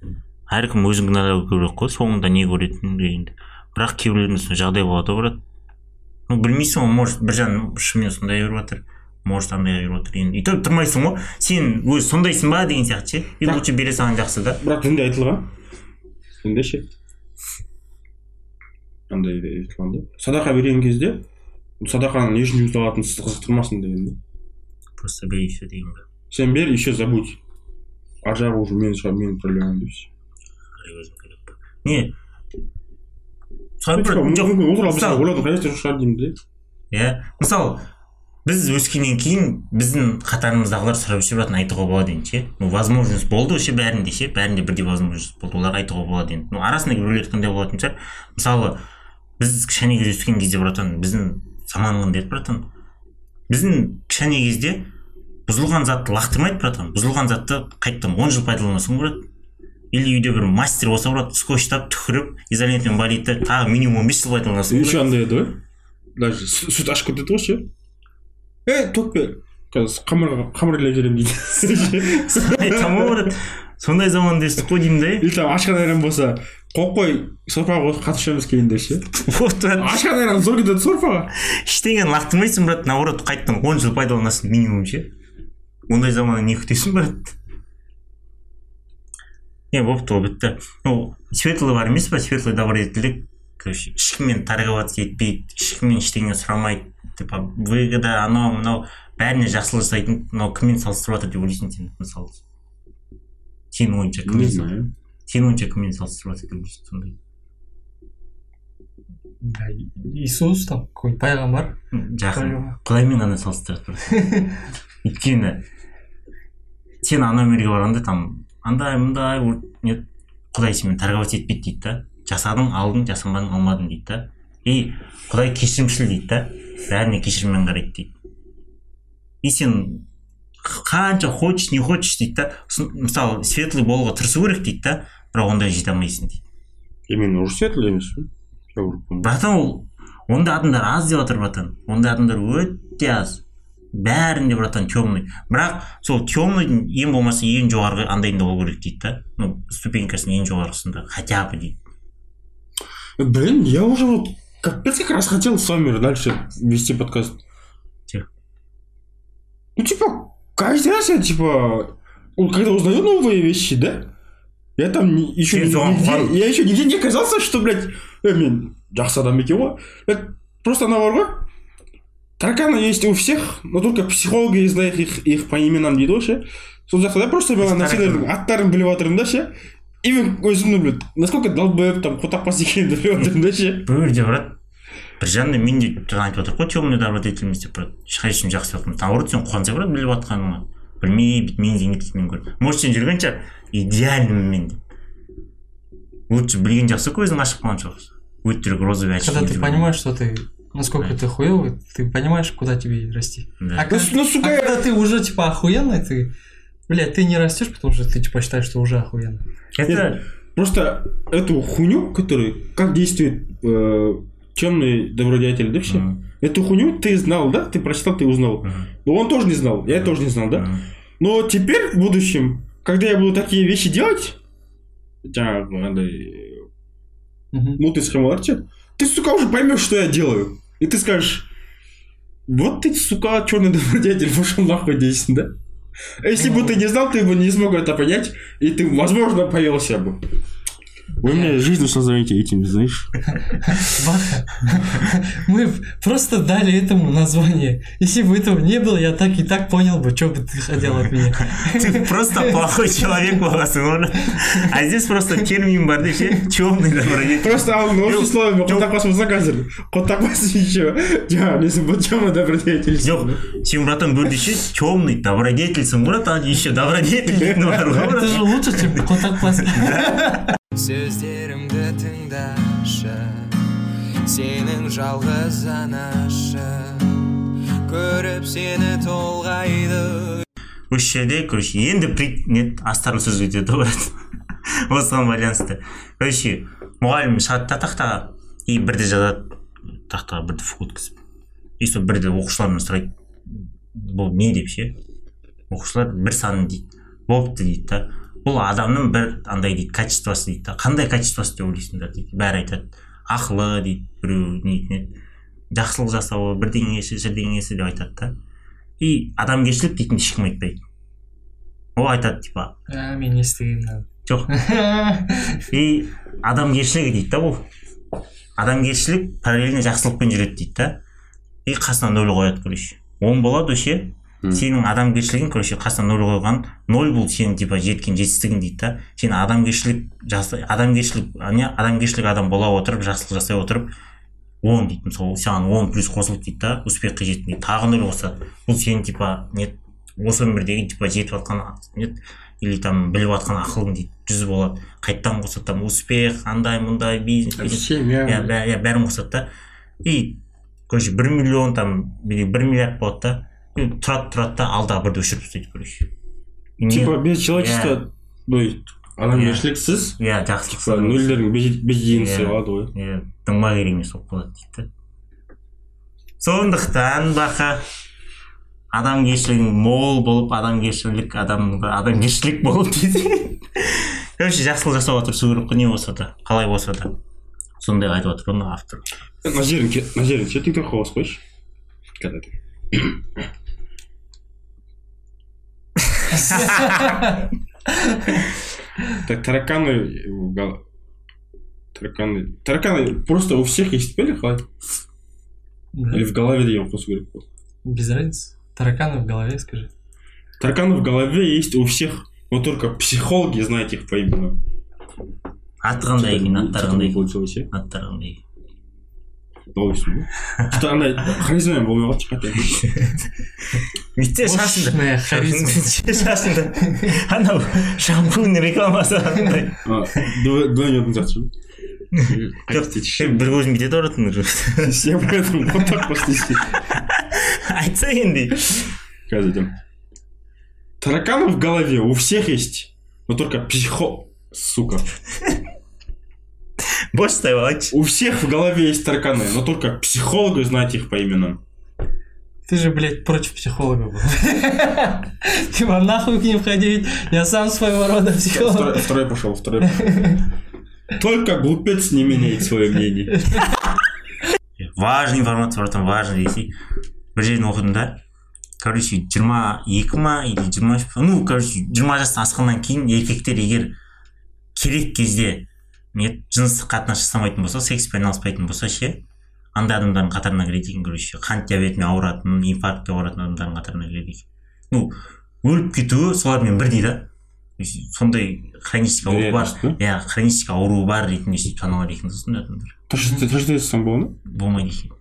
Speaker 2: әркім өзін кінәлау керек қой соңында не көретінін дегенде бірақ кейбіреулерінде сондай жағдай болады ғой брат. Ну білмейсің ғой может бір жан шынымен сондай беріп жатыр может андай беріп жатыр енді өйтіп тұрмайсың ғой. Сен өзі сондайсың ба деген сияқты ше? И лучше бере салған жақсы да?
Speaker 3: Бірақ дінде айтылған. Дінде ше? Андай айтылған да. Садақа берген кезде садақаның не үшін жұмсалатынын сізді қызықтырмасын деген да
Speaker 2: просто бери все деген ғой
Speaker 3: сен бер еще забудь. Ар жағы уже менің менің проблемам деп.
Speaker 2: Не бір жоқ
Speaker 3: ол туралы қажеті жоқ шығар деймін де
Speaker 2: иә мысалы біз өскеннен кейін біздің қатарымыздағылар сұрап жүріп жатыр айтуға болады енді ше ну возможность болды вообще бәрінде ше бәрінде бірдей возможность болды оларға айтуға болады енді. Ну арасында біреулер айтқандай болатын шығар. Мысалы біз кішкене кезде өскен кезде братан біздің заман қандай еді братан? Біздің кішкене кезде бұзылған затты лақтырмайды братан. Бұзылған затты қайтадан он жыл пайдаланасың брат или үйде бір мастер болса брат скотчтап түкіріп изолентпен байлайды да тағы минимум он бес жыл пайдаланасың
Speaker 3: еще андай еді ғой. Даже су- сүт ашып кетеді ғой ше. Ей төкпе қазір қамыр қамыр илеп жіберемін дейді
Speaker 2: айтамын ғой брат. Сондай заманда өстік қой деймін да
Speaker 3: или там ашқан айран болса қойып қой сорпаға қосып қатып ішеміз кейін деп ше
Speaker 2: вот брат.
Speaker 3: Ашқан айран зор кетеді сорпаға.
Speaker 2: Ештеңені лақтырмайсың брат. Наоборот қайтадан он жыл пайдаланасың минимум ше. Ондай заманнан не күтесің брат? Не болыпты ол бітті. Ну светлый бар емес па светлый добродетельдік короче ешкіммен торговаться етпейді ешкімнен ештеңе сұрамайды типа выгода анау мынау бәріне жақсылық жасайтын мынау кіммен салыстырып жатыр деп ойлайсың сен мысалы. Сенің ойыңша
Speaker 3: не
Speaker 2: кіммен сал-
Speaker 3: знаю
Speaker 2: сенің ойыңша кіммен салыстырып жатыр деп ойлайсың сондай.
Speaker 4: Да, иисус там какой-нибудь пайғамбар.
Speaker 2: Жақын. Құдаймен ғана салыстырады өйткені сен ана өмірге барғанда там андай мындай не құдай сенімен торговать етпейді дейді да. Жасадың алдың жасамадың алмадың дейді да. И құдай кешірімшіл дейді да. Бәріне кешіріммен қарайды дейді. И сен қанша хочешь не хочешь дейді да. Мысалы светлый болуға тырысу керек дейді да. Бірақ ондай жете алмайсың дейді.
Speaker 3: Мен уже светлый емеспін
Speaker 2: братан ол ондай адамдар аз деп жатыр братан. Ондай адамдар өте аз. бәрінде братан темный бірақ сол темныйдың ең болмаса ең жоғарғы андайында болу керек дейді да ну ступенькасының ең жоғарғысында хотя бы дейді
Speaker 3: блин я уже вот капец как раз хотел с вами дальше вести подкаст
Speaker 2: Чё?
Speaker 3: ну типа каждый раз я типа ну, когда узнаю новые вещи да я там не- еще
Speaker 2: Сен соған
Speaker 3: нигде,
Speaker 2: қуан-
Speaker 3: я еще нигде не оказался что блядь э, мен жақсы адам екен ғой Блядь, просто ана бар ғой тараканы есть у всех но только психологи знают их, их по именам дейді ғой ше сол жақта да просто мен ана нәрселердің аттарын біліп жатырмын да ше и мен өзімді блядь насколько долбоеб там қотақпас екенімді біліп жатырмын да ше
Speaker 2: бұл жерде брат бір жағынан мен де жаңа айтып отырмық қой темный добродетельность деп брат ешқайсысын жақсы жатырмыз наоборот сен қуанса брат біліп жатқаныңа білмей бүйтіп мен зейнеткесінен гөрі может сен жүрген шығар идеальныймын мен деп лучше білген жақсы көзің ашық болған жақсы өтірік розовый очки
Speaker 4: Когда ты
Speaker 2: киіп
Speaker 4: понимаешь, что ты насколько ты хуёвый, ты понимаешь, куда тебе расти.
Speaker 2: Да.
Speaker 4: А, когда,
Speaker 3: ну, сука,
Speaker 4: а когда ты уже типа охуенный, ты, блядь, ты не растешь, потому что ты типа считаешь, что уже охуенный.
Speaker 2: это
Speaker 3: Просто эту хуйню, которая, как действует э, темный добродетель, да, все?
Speaker 2: Мгм.
Speaker 3: Эту хуйню ты знал, да? Ты прочитал, ты узнал.
Speaker 2: Мгм.
Speaker 3: Но он тоже не знал, я тоже не знал, да?
Speaker 2: Мгм.
Speaker 3: Но теперь, в будущем, когда я буду такие вещи делать, жаңағы андай мутный схемалар ше, ты, сука, уже поймешь, что я делаю. И ты скажешь, вот ты, сука, черный добродетель, пошел нахуй дейсің, да? А Если бы ты не знал, ты бы не смог это понять, и ты, возможно, повелся бы. Вы мне жизнь усложняете этим, знаешь?
Speaker 4: Баха. Мы просто дали этому название. Если бы этого не было, я так и так понял бы, что бы ты хотел от меня.
Speaker 2: ты просто плохой человек болғансың ғой а здесь просто термин бар да ше темный добродетель
Speaker 3: Просто он общий словами қотақпас болса қазір қотақпас еще жаңағы несі бұл темный добродетель
Speaker 2: жоқ сен братан бұл ше темный добродетельсің брат а еще добродетель дейтін бар ғой
Speaker 4: Это
Speaker 2: брат
Speaker 4: же лучше, чем Котакпас.
Speaker 1: Сөздерімді тыңдашы сенің жалғыз анашың көріп сені толғайды.
Speaker 2: Осы жерде короче енді при не астарлы сөз өтеді ғой. Осыған байланысты. Короче мұғалім шығады да тақтаға и бірде жазады. Тақтаға бірді фу өткізіп и сол бірде оқушылардан сұрайды. Бұл не деп ше? Оқушылар бір сан дейді. Болыпты дейді да. Бұл адамның бір андай дейді качествосы дейді да. Қандай качествосы деп ойлайсыңдар дейді. Бәрі айтады ақылы дейді біреу не дейтін еді. Жақсылық жасауы бірдеңесі жердеңесі деп айтады да. И адамгершілік дейтін ешкім айтпайды. Ол айтады типа
Speaker 4: А, мен естігенмін.
Speaker 2: жоқ и адамгершілігі дейді да бұл. Адамгершілік параллельно жақсылықпен жүреді дейді да. И қасына нөл қояды короче. Он болады ше
Speaker 3: Мм.
Speaker 2: Сенің адамгершілігің короче қасына нөл қойған ноль бұл сенің типа жеткен жетістігің дейді да. Сен адамгершілік жаса адамгершілік не адамгершілік адам бола отырып жақсылық жасай отырып он дейді мысалы саған он плюс қосылды дейді да успехқа жеттің дейді тағы нөл қосады бұл сенің типа не осы өмірдегі типа жетіп жатқан не или там біліп жатқан ақылың дейді жүз болады. Қайтадан қосады там успех андай мұндай бизнес
Speaker 3: семья
Speaker 2: иә. Бә- иә бәрін қосады да. И короче бір миллион там бір миллиард болады да. Тұрады тұрады да алдағы бірді өшіріп тастайды короче
Speaker 3: типа без человечества то есть адамгершіліксіз.
Speaker 2: Иә жақсылық
Speaker 3: типа нөлдердің бе- бездейінсі
Speaker 2: Иә.
Speaker 3: болады ғой.
Speaker 2: Иә дымға керек емес болып қалады дейді да сондықтан бақа адамгершілігің мол болып адамгершілік адам адамгершілік болып дейді. Короче жақсылық жасауға тырысу керек қой не болса да қалай болса да. Сондай айтып жатыр оны автор.
Speaker 3: Мына жерін мына жерін қойып қойшы. Так тараканы тараканы. Тараканы просто у всех есть қалай
Speaker 4: Да.
Speaker 3: или в голове қосу керек болды
Speaker 4: Без разницы. Тараканы в голове, скажи.
Speaker 3: тараканы в голове есть у всех. Но только психологи знают их по именам.
Speaker 2: Аты қандай екен екен
Speaker 3: получилось. Иә
Speaker 2: аттары қандай екен
Speaker 3: допустим что андай харизмамен болмай қалды қайта
Speaker 2: бүйтсе шашыңды
Speaker 4: Мощная харизма.
Speaker 2: бүйтсе шашыңды анау шампунь рекламасы андай
Speaker 3: дуэнердің сияқты
Speaker 2: жоқ сен бір көзің бүйтеді ұратын
Speaker 3: все поэтому вот так просто істейді
Speaker 2: айтса енді
Speaker 3: Қазір айтамын тараканы в голове у всех есть. Но только психо сука.
Speaker 2: бос ұстай айтшы
Speaker 3: у всех в голове есть тараканы но только психологи знают их по именам
Speaker 4: Ты же, блядь, против психолога был. Типа, нахуй к ним ходить. Я сам своего рода психолог.
Speaker 3: второй, второй пошел второй пошел. только глупец не меняет свое мнение
Speaker 2: важный информация братан важный десей бір жерден оқыдым да короче жиырма екі ма или жиырма үш па ну короче жиырма жастан асқаннан кейін еркектер егер керек кезде не жыныстық қатынас жасамайтын болса секспен айналыспайтын болса ше андай адамдардың қатарына кіреді екен короче қант диабетімен ауыратын инфарктке ауыратын адамдардың қатарына кіреді екен ну өліп кетуі солармен бірдей да То есть сондай хронический ауру бар.
Speaker 3: да?
Speaker 2: иә хронический ауруы бар ретінде сөйтіп саналады екен да сондай адамдар.
Speaker 3: Тождеством было ма
Speaker 2: болмайды екен.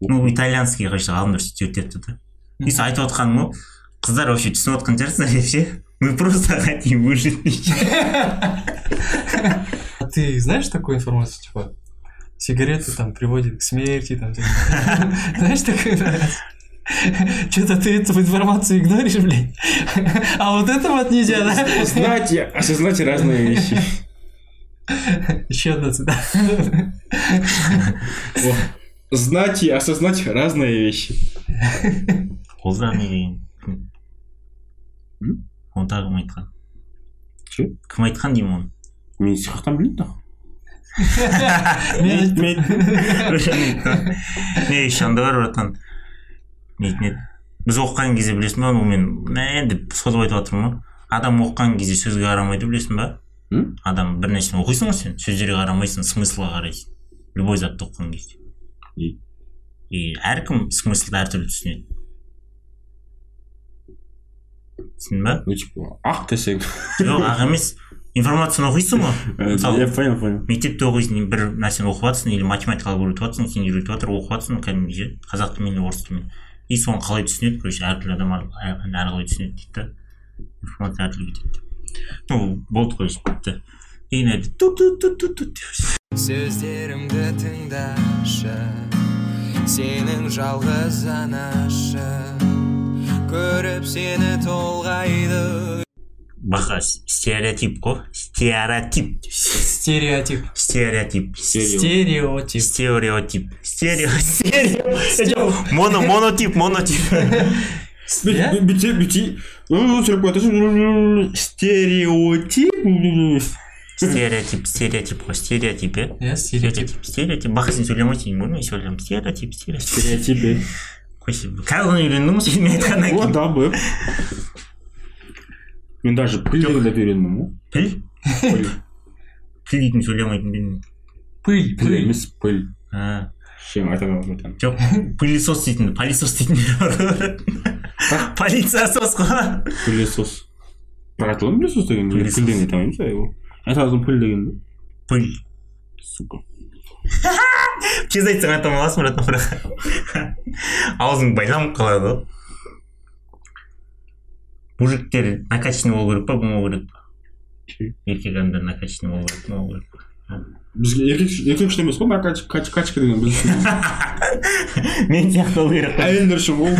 Speaker 2: Ну итальянский короче ғалымдар сөйтіп зерттепті да. И айтып отқаным ғой қыздар вообще түсініп отқан шығарсыздар деп ше мы просто хотим выжить.
Speaker 4: ты знаешь такую информацию, типа, сигареты там приводят к смерти, там, типа, знаешь такую информацию? Что-то ты эту информацию игноришь, блядь. А вот это вот нельзя, да?
Speaker 3: знать и осознать разные вещи
Speaker 4: Еще одна цитата.
Speaker 3: О, знать и осознать разные вещи
Speaker 2: ол да не деген
Speaker 3: М?
Speaker 2: оны тағы кім айтқан
Speaker 3: Ше?
Speaker 2: кім айтқан деймін оны
Speaker 3: Мен да.
Speaker 4: Мен-
Speaker 2: не еще андай бар братан дейтін еді біз оқыған кезде білесің ба мен мә деп созып айтып жатырмын ғой. Адам оқыған кезде сөзге қарамайды білесің ба? Адам бір нәрсені оқисың ғой сен сөздерге қарамайсың смыслға қарайсың. Любой затты оқыған кезде.
Speaker 3: И?
Speaker 2: и әркім смыслды әртүрлі түсінеді. Түсіндің ба?
Speaker 3: Ақ десең.
Speaker 2: Жоқ ақ емес. Информацияны оқисың ғой Мысалы-
Speaker 3: я понял понял.
Speaker 2: Мектепте оқисың бір нәрсені оқып жатрсың или математикалық үйретіп жатрсың сен үйретіп жатыр оқып жатрсың кәдімгі ше қазақ тілімен или орыс тілімен и соны қалай түсінеді короче әртүрлі адам әр- әр- әрқалай түсінеді дейді да. Информация әртүрлі кетеді. Ну болды короче бітті кейін айтады ту ту ту ту ту деп
Speaker 1: сөздерімді тыңдашы сенің жалғыз анашың көріп сені толғайды.
Speaker 2: Бақа стереотип қой стереотип.
Speaker 4: Стереотип.
Speaker 2: стереотип.
Speaker 4: Стереотип.
Speaker 2: стереотип. Стерео стерео моно монотип монотип.
Speaker 3: Стереотип
Speaker 2: стереотип стереотип қой стереотип иә
Speaker 4: Я стереотип.
Speaker 2: стереотип стереотип. Бақа сен сөйлемейсің мен мен сөйлеймін стереотип стереотип
Speaker 3: стереотип.
Speaker 2: Қойшы қазір ғана үйрендің ғой сен мен айтқаннан
Speaker 3: о
Speaker 2: кейін
Speaker 3: да мен даже піл дегенді үйрендім ғой
Speaker 2: піл піл дейтін сөйлей алмайтын бе
Speaker 4: Пыль,
Speaker 3: піл
Speaker 4: пыль.
Speaker 3: емес сен айта алмай
Speaker 2: жоқ пылесос дейтін пылесос дейтіндер бар полиция сос қой
Speaker 3: пылесос. Бірақ айтылған пылесос. деген піл деген айта алмаймыз ғой ол айта алдым піл деген
Speaker 2: пыль.
Speaker 3: Сука.
Speaker 2: Тез айтсаң айта аласың братан бірақ аузың байланып қалады ғой мужиктер накачанный болу керек па болмау керек? Па еркек адамдар накачанный болу керек болмау керек. Па
Speaker 3: бізге еркек еркек үшін емес қой качка деген біз үшін
Speaker 2: мен сияқты болу керек қой.
Speaker 3: Әйелдер үшін ғой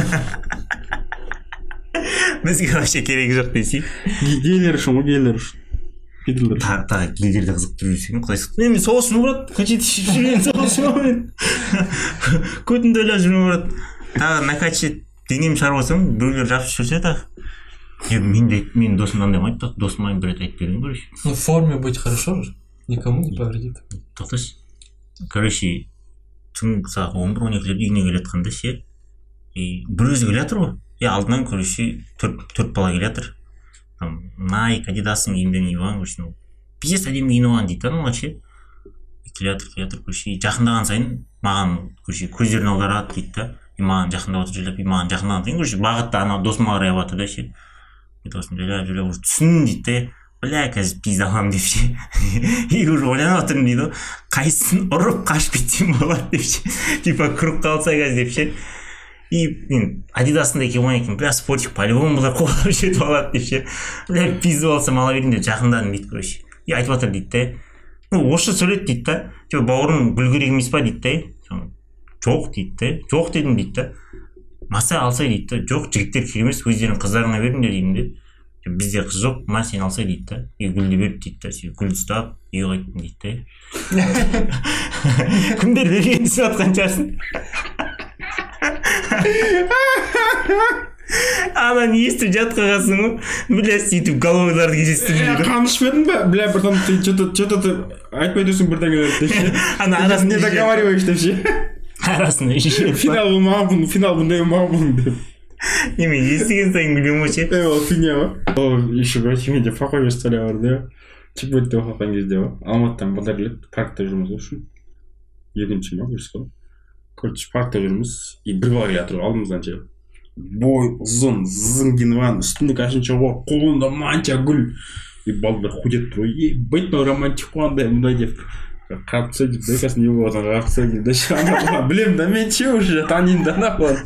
Speaker 2: бізге вообще керегі жоқ десей.
Speaker 3: Ге- гейлер үшін ғой гейлер үшін
Speaker 2: тағы тағы гилдерді қызықтырып жүрсең құдай сақтасын. Мен сол үшін брат хотите жүрген сол үшін ғой мен. Көтімді ойлап жүрмін брат тағы накачать денемді шығарып алсам біреулер жабысып жүрсе тағы мен де менің досым мынандай да досым маған бір рет айтып берген короче
Speaker 4: Ну, в форме быть хорошо же. Никому не повредит.
Speaker 2: тоқташы короче түнгі сағат он бір он екілерде үйіне келе жатқанда ше и бір өзі келе жатыр ғой и алдынан короче төрт төрт бала келе жатыр там найк адидастың киімдерін киіп алған короче пиздец әдемі киініп алған дейді да аналар ше И келе жатыр келе жатыр короче жақындаған сайын маған короче көздерін аударады дейді да и маған жақындап отыр жайлап и маған жақындаған сайын короче бағытта анау досыма қарай жатыр да ше жайлап жайлап уже түсіндім дейді да бля қазір пизда аламын деп ше и уже ойланып жатырмын дейді ғой қайсысын ұрып қашып кетсем болады деп ше типа кіріп қалса қазір деп ше и мен адидастың да киіп алған екенмін бля спортик по любому бұлар қуалап жетіп алады деп ше бля пиздіп алсам ала берейін деп жақындадым дейді короче и айтып жатыр дейді да ну орысша сөйледі дейді да типа бауырым гүл керек емес па дейді да жоқ дейді да жоқ дедім дейді да маса алсай дейді да. Жоқ жігіттер керек емес өздерің қыздарыңа беріңдер деймін де. «Жоқ, бізде қыз жоқ ма сен алсай дейді да. И гүлді берді дейді да. Сөйтіп гүлді ұстап үйге қайттым дейді да кімдер бергенін түсіп жатқан шығарсың ананы естіп жатқан қалсың ғой. Бля сөйтіп головаларды кездестіріп
Speaker 3: Е,
Speaker 2: жүр
Speaker 3: қан ішпедің ба бля братан ты че то че то ты айтпай тұрсың бірдеңелерді деп ше
Speaker 2: ана
Speaker 3: не
Speaker 2: арасында
Speaker 3: договариваешь деп ше
Speaker 2: арасында
Speaker 3: финал бұл финал бұндай маған бұл деп
Speaker 2: неме естіген сайын күлемін ғой ше
Speaker 3: е ол фигня ма ол еще менде похожая история бар да чекпоинтте оқып кезде ғой алматыдан балдар келеді паркта жүрміз ғой үшін екінші ма ғой короче паркта жүрміз и бір бала келе жатыр ғой алдымыздан ше бой ұзын зың киініп үстінде кәшінші ғой қолында манша гүл и балдар худетіп тұр ғой ебать мынау романтик қой андай мындай деп қарап тұрса деп байқасын не жатқанын қарап тұрса дейді да ана білемін да мен ше уже танимын да нахуй.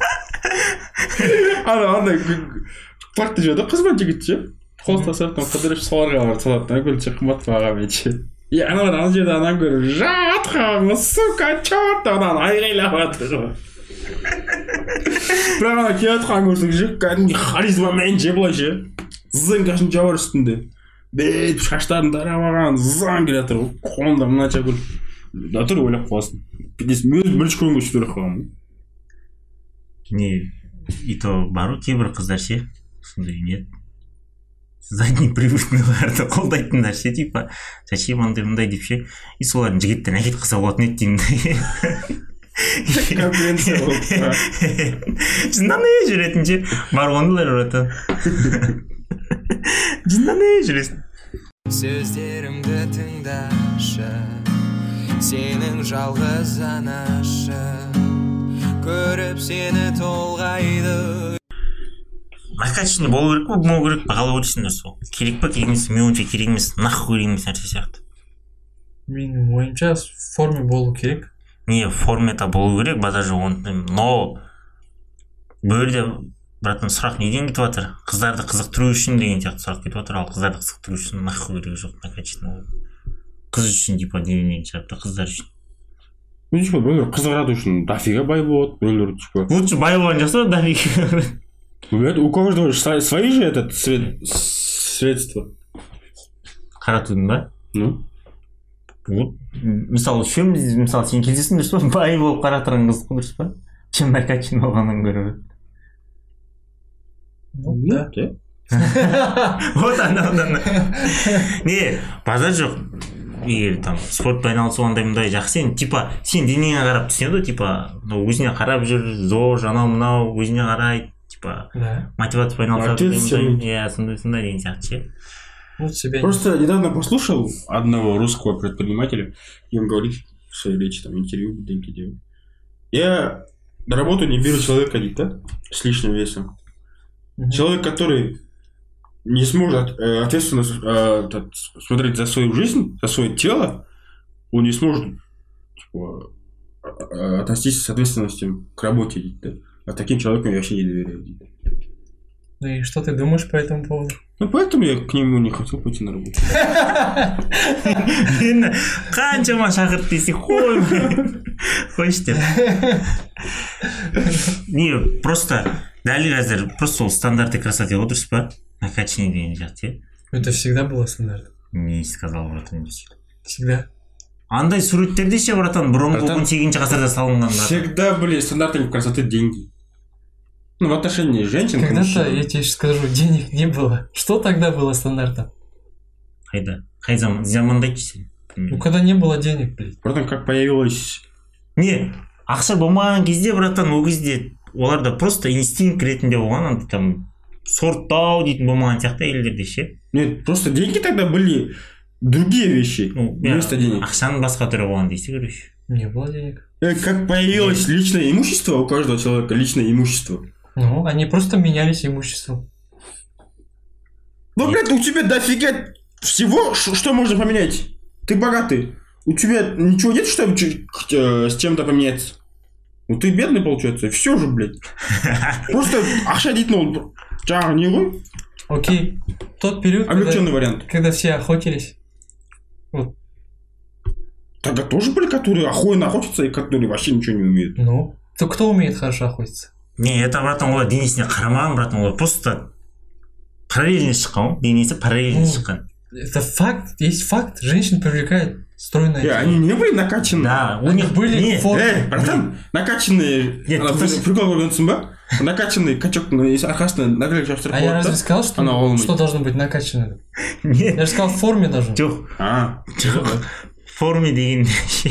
Speaker 3: Ана андай паркта жүреді ғой қыз бен жігіт ше қол ұстасып қыдырып соларға барып салады да гүл ше қымбат бағамен ше и аналар ана жерде ананы көріп жатқаны сука черт ананы айғайлап жатыр ғой бірақ ана келе жатқанын көрсең ше кәдімгі харизмамен ше былай ше зың кәшін бар үстінде бүйтіп шаштарын тарап алған заң келе жатыр ғой қолында мынанша гүл жатыр ойлап қаласың мен өзім бірінші көргенге сөйтіп ойлап қалғанмын
Speaker 2: не и то бар ғой кейбір қыздар ше сондай не задний привычныйларды қолдайтындар ше типа зачем андай мындай деп ше и солардың жігіттерін әкет қылса болатын еді деймін да
Speaker 3: конкуренция болып
Speaker 2: жынданып жүретін ше бар ондайлар жынданып жүресің
Speaker 1: сөздерімді тыңдашы сенің жалғыз анашы көріп сені толғайды
Speaker 2: накачанный болу керек па болмау керек па қалай ойлайсыңдар сол керек па керек емес менің ойымша керек емес нахуй керек емес нәрсе сияқты
Speaker 4: менің ойымша в форме болу керек
Speaker 2: не формада болу керек базар жоқ оны но бұл братан сұрақ неден кетіп жатыр? Қыздарды қызықтыру үшін деген сияқты сұрақ кетіп жатыр. Ал қыздарды қызықтыру үшін нахуй керегі жоқ болу қыз үшін типа деген шығар да қыздар үшін.
Speaker 3: Ну, типа, біреулер қызығады үшін дофига бай болады, біреулер, типа...
Speaker 2: лучше бай болған жақсы ғой дофига
Speaker 3: это у каждого свои- же этот средства.
Speaker 2: қаратудың ба?
Speaker 3: Ну,
Speaker 2: вот мысалы үшеуміз мысалы сен кездестің дұрыс па бай болып қаратырған қызық қой дұрыс па? Чем накачанный болғаннан гөрі
Speaker 4: да.
Speaker 2: вот ана ана не базар жоқ егер там спортпен айналысу андай мындай жақсы енді типа сен денеңе қарап түсінеді ғой типа мынау өзіне қарап жүр зор анау мынау өзіне қарайды типа
Speaker 4: Да.
Speaker 2: мотивациямен айналысады
Speaker 3: Молодец,
Speaker 2: деген
Speaker 3: Сергей.
Speaker 2: иә сондай сондай деген сияқты ше
Speaker 4: Ну, себя не-
Speaker 3: просто недавно послушал одного русского предпринимателя, и он говорит в своей речи, там, интервью, деньги делаю. Я на работу не беру человека, говорит, да, с лишним весом.
Speaker 4: Мгм.
Speaker 3: Человек, который не сможет э, ответственно э, этот, смотреть за свою жизнь, за свое тело, он не сможет типа, э, э, относиться с ответственностью к работе. дейді да. А таким человеком я вообще не доверяю. дейді.
Speaker 4: Ну и что ты думаешь по этому поводу?
Speaker 3: Ну, поэтому я к нему не хотел пойти на работу.
Speaker 2: мені қаншама шақырды десе қоймаймын қойшы деп не просто дәл қазір просто сол стандарты красоты ғой дұрыс па накачанный деген сияқты иә
Speaker 4: Это всегда было стандарт.
Speaker 2: не сказал братан
Speaker 4: Всегда.
Speaker 2: андай суреттерде ше братан бұрынғы
Speaker 3: Братан,
Speaker 2: он сегізінші ғасырда салынған братан
Speaker 3: Всегда были стандартами красоты деньги. Ну, в отношении женщин, к
Speaker 4: Когда-то,
Speaker 3: мужчинам.
Speaker 4: я тебе сейчас скажу, денег не было. Что тогда было стандартом?
Speaker 2: қайда қай заман заманда айтшы
Speaker 4: Ну, когда не было денег, блядь.
Speaker 3: Потом, как появилась
Speaker 2: не ақша болмаған кезде братан ол кезде оларда просто инстинкт ретінде болған андай там сорттау дейтін болмаған сияқты елдерде ше
Speaker 3: Нет, просто деньги тогда были другие вещи
Speaker 2: ну
Speaker 3: вместо денег.
Speaker 2: ақшаның басқа түрі болған дейсің короче
Speaker 4: Не было денег.
Speaker 3: Э, Как появилось личное имущество у каждого человека, личное имущество.
Speaker 4: Ну, они просто менялись имуществом.
Speaker 3: Ну, блядь, у тебя дофига всего, ш- что можно поменять. Ты богатый. У тебя ничего нет, чтобы чуть- э, с чем-то поменяться? Ну, ты бедный, получается. Все же, блядь. Просто ақша дейтін ол жаңағы не ғой
Speaker 4: Окей. Тот период, когда,
Speaker 3: облегченный вариант.
Speaker 4: когда все охотились.
Speaker 3: Тогда тоже были, которые охуенно охотятся и которые вообще ничего не умеют.
Speaker 4: Ну, то кто умеет хорошо охотиться?
Speaker 2: не это братан олар денесіне қарамаған братан олар просто параллельно шыққан ғой денесі параллельно
Speaker 4: Ну,
Speaker 2: шыққан
Speaker 4: Это факт. Есть факт. Женщин привлекает стройное
Speaker 3: Э,
Speaker 4: тело.
Speaker 3: они не были накачаны.
Speaker 2: да у них
Speaker 4: были
Speaker 2: не
Speaker 4: фор-
Speaker 3: Э, братан, накачанные...
Speaker 2: Нет, подожди.
Speaker 3: прикол көргенсің ба? Накачанный качоктың арқасына нагрек жабыстырып
Speaker 4: А я
Speaker 3: қояды
Speaker 4: разве сказал, что,
Speaker 3: Она волнует.
Speaker 4: что должно быть накачано?
Speaker 2: не
Speaker 4: Я же сказал, в форме должно. быть.
Speaker 2: жоқ
Speaker 3: А,
Speaker 2: жоқ форме деген ше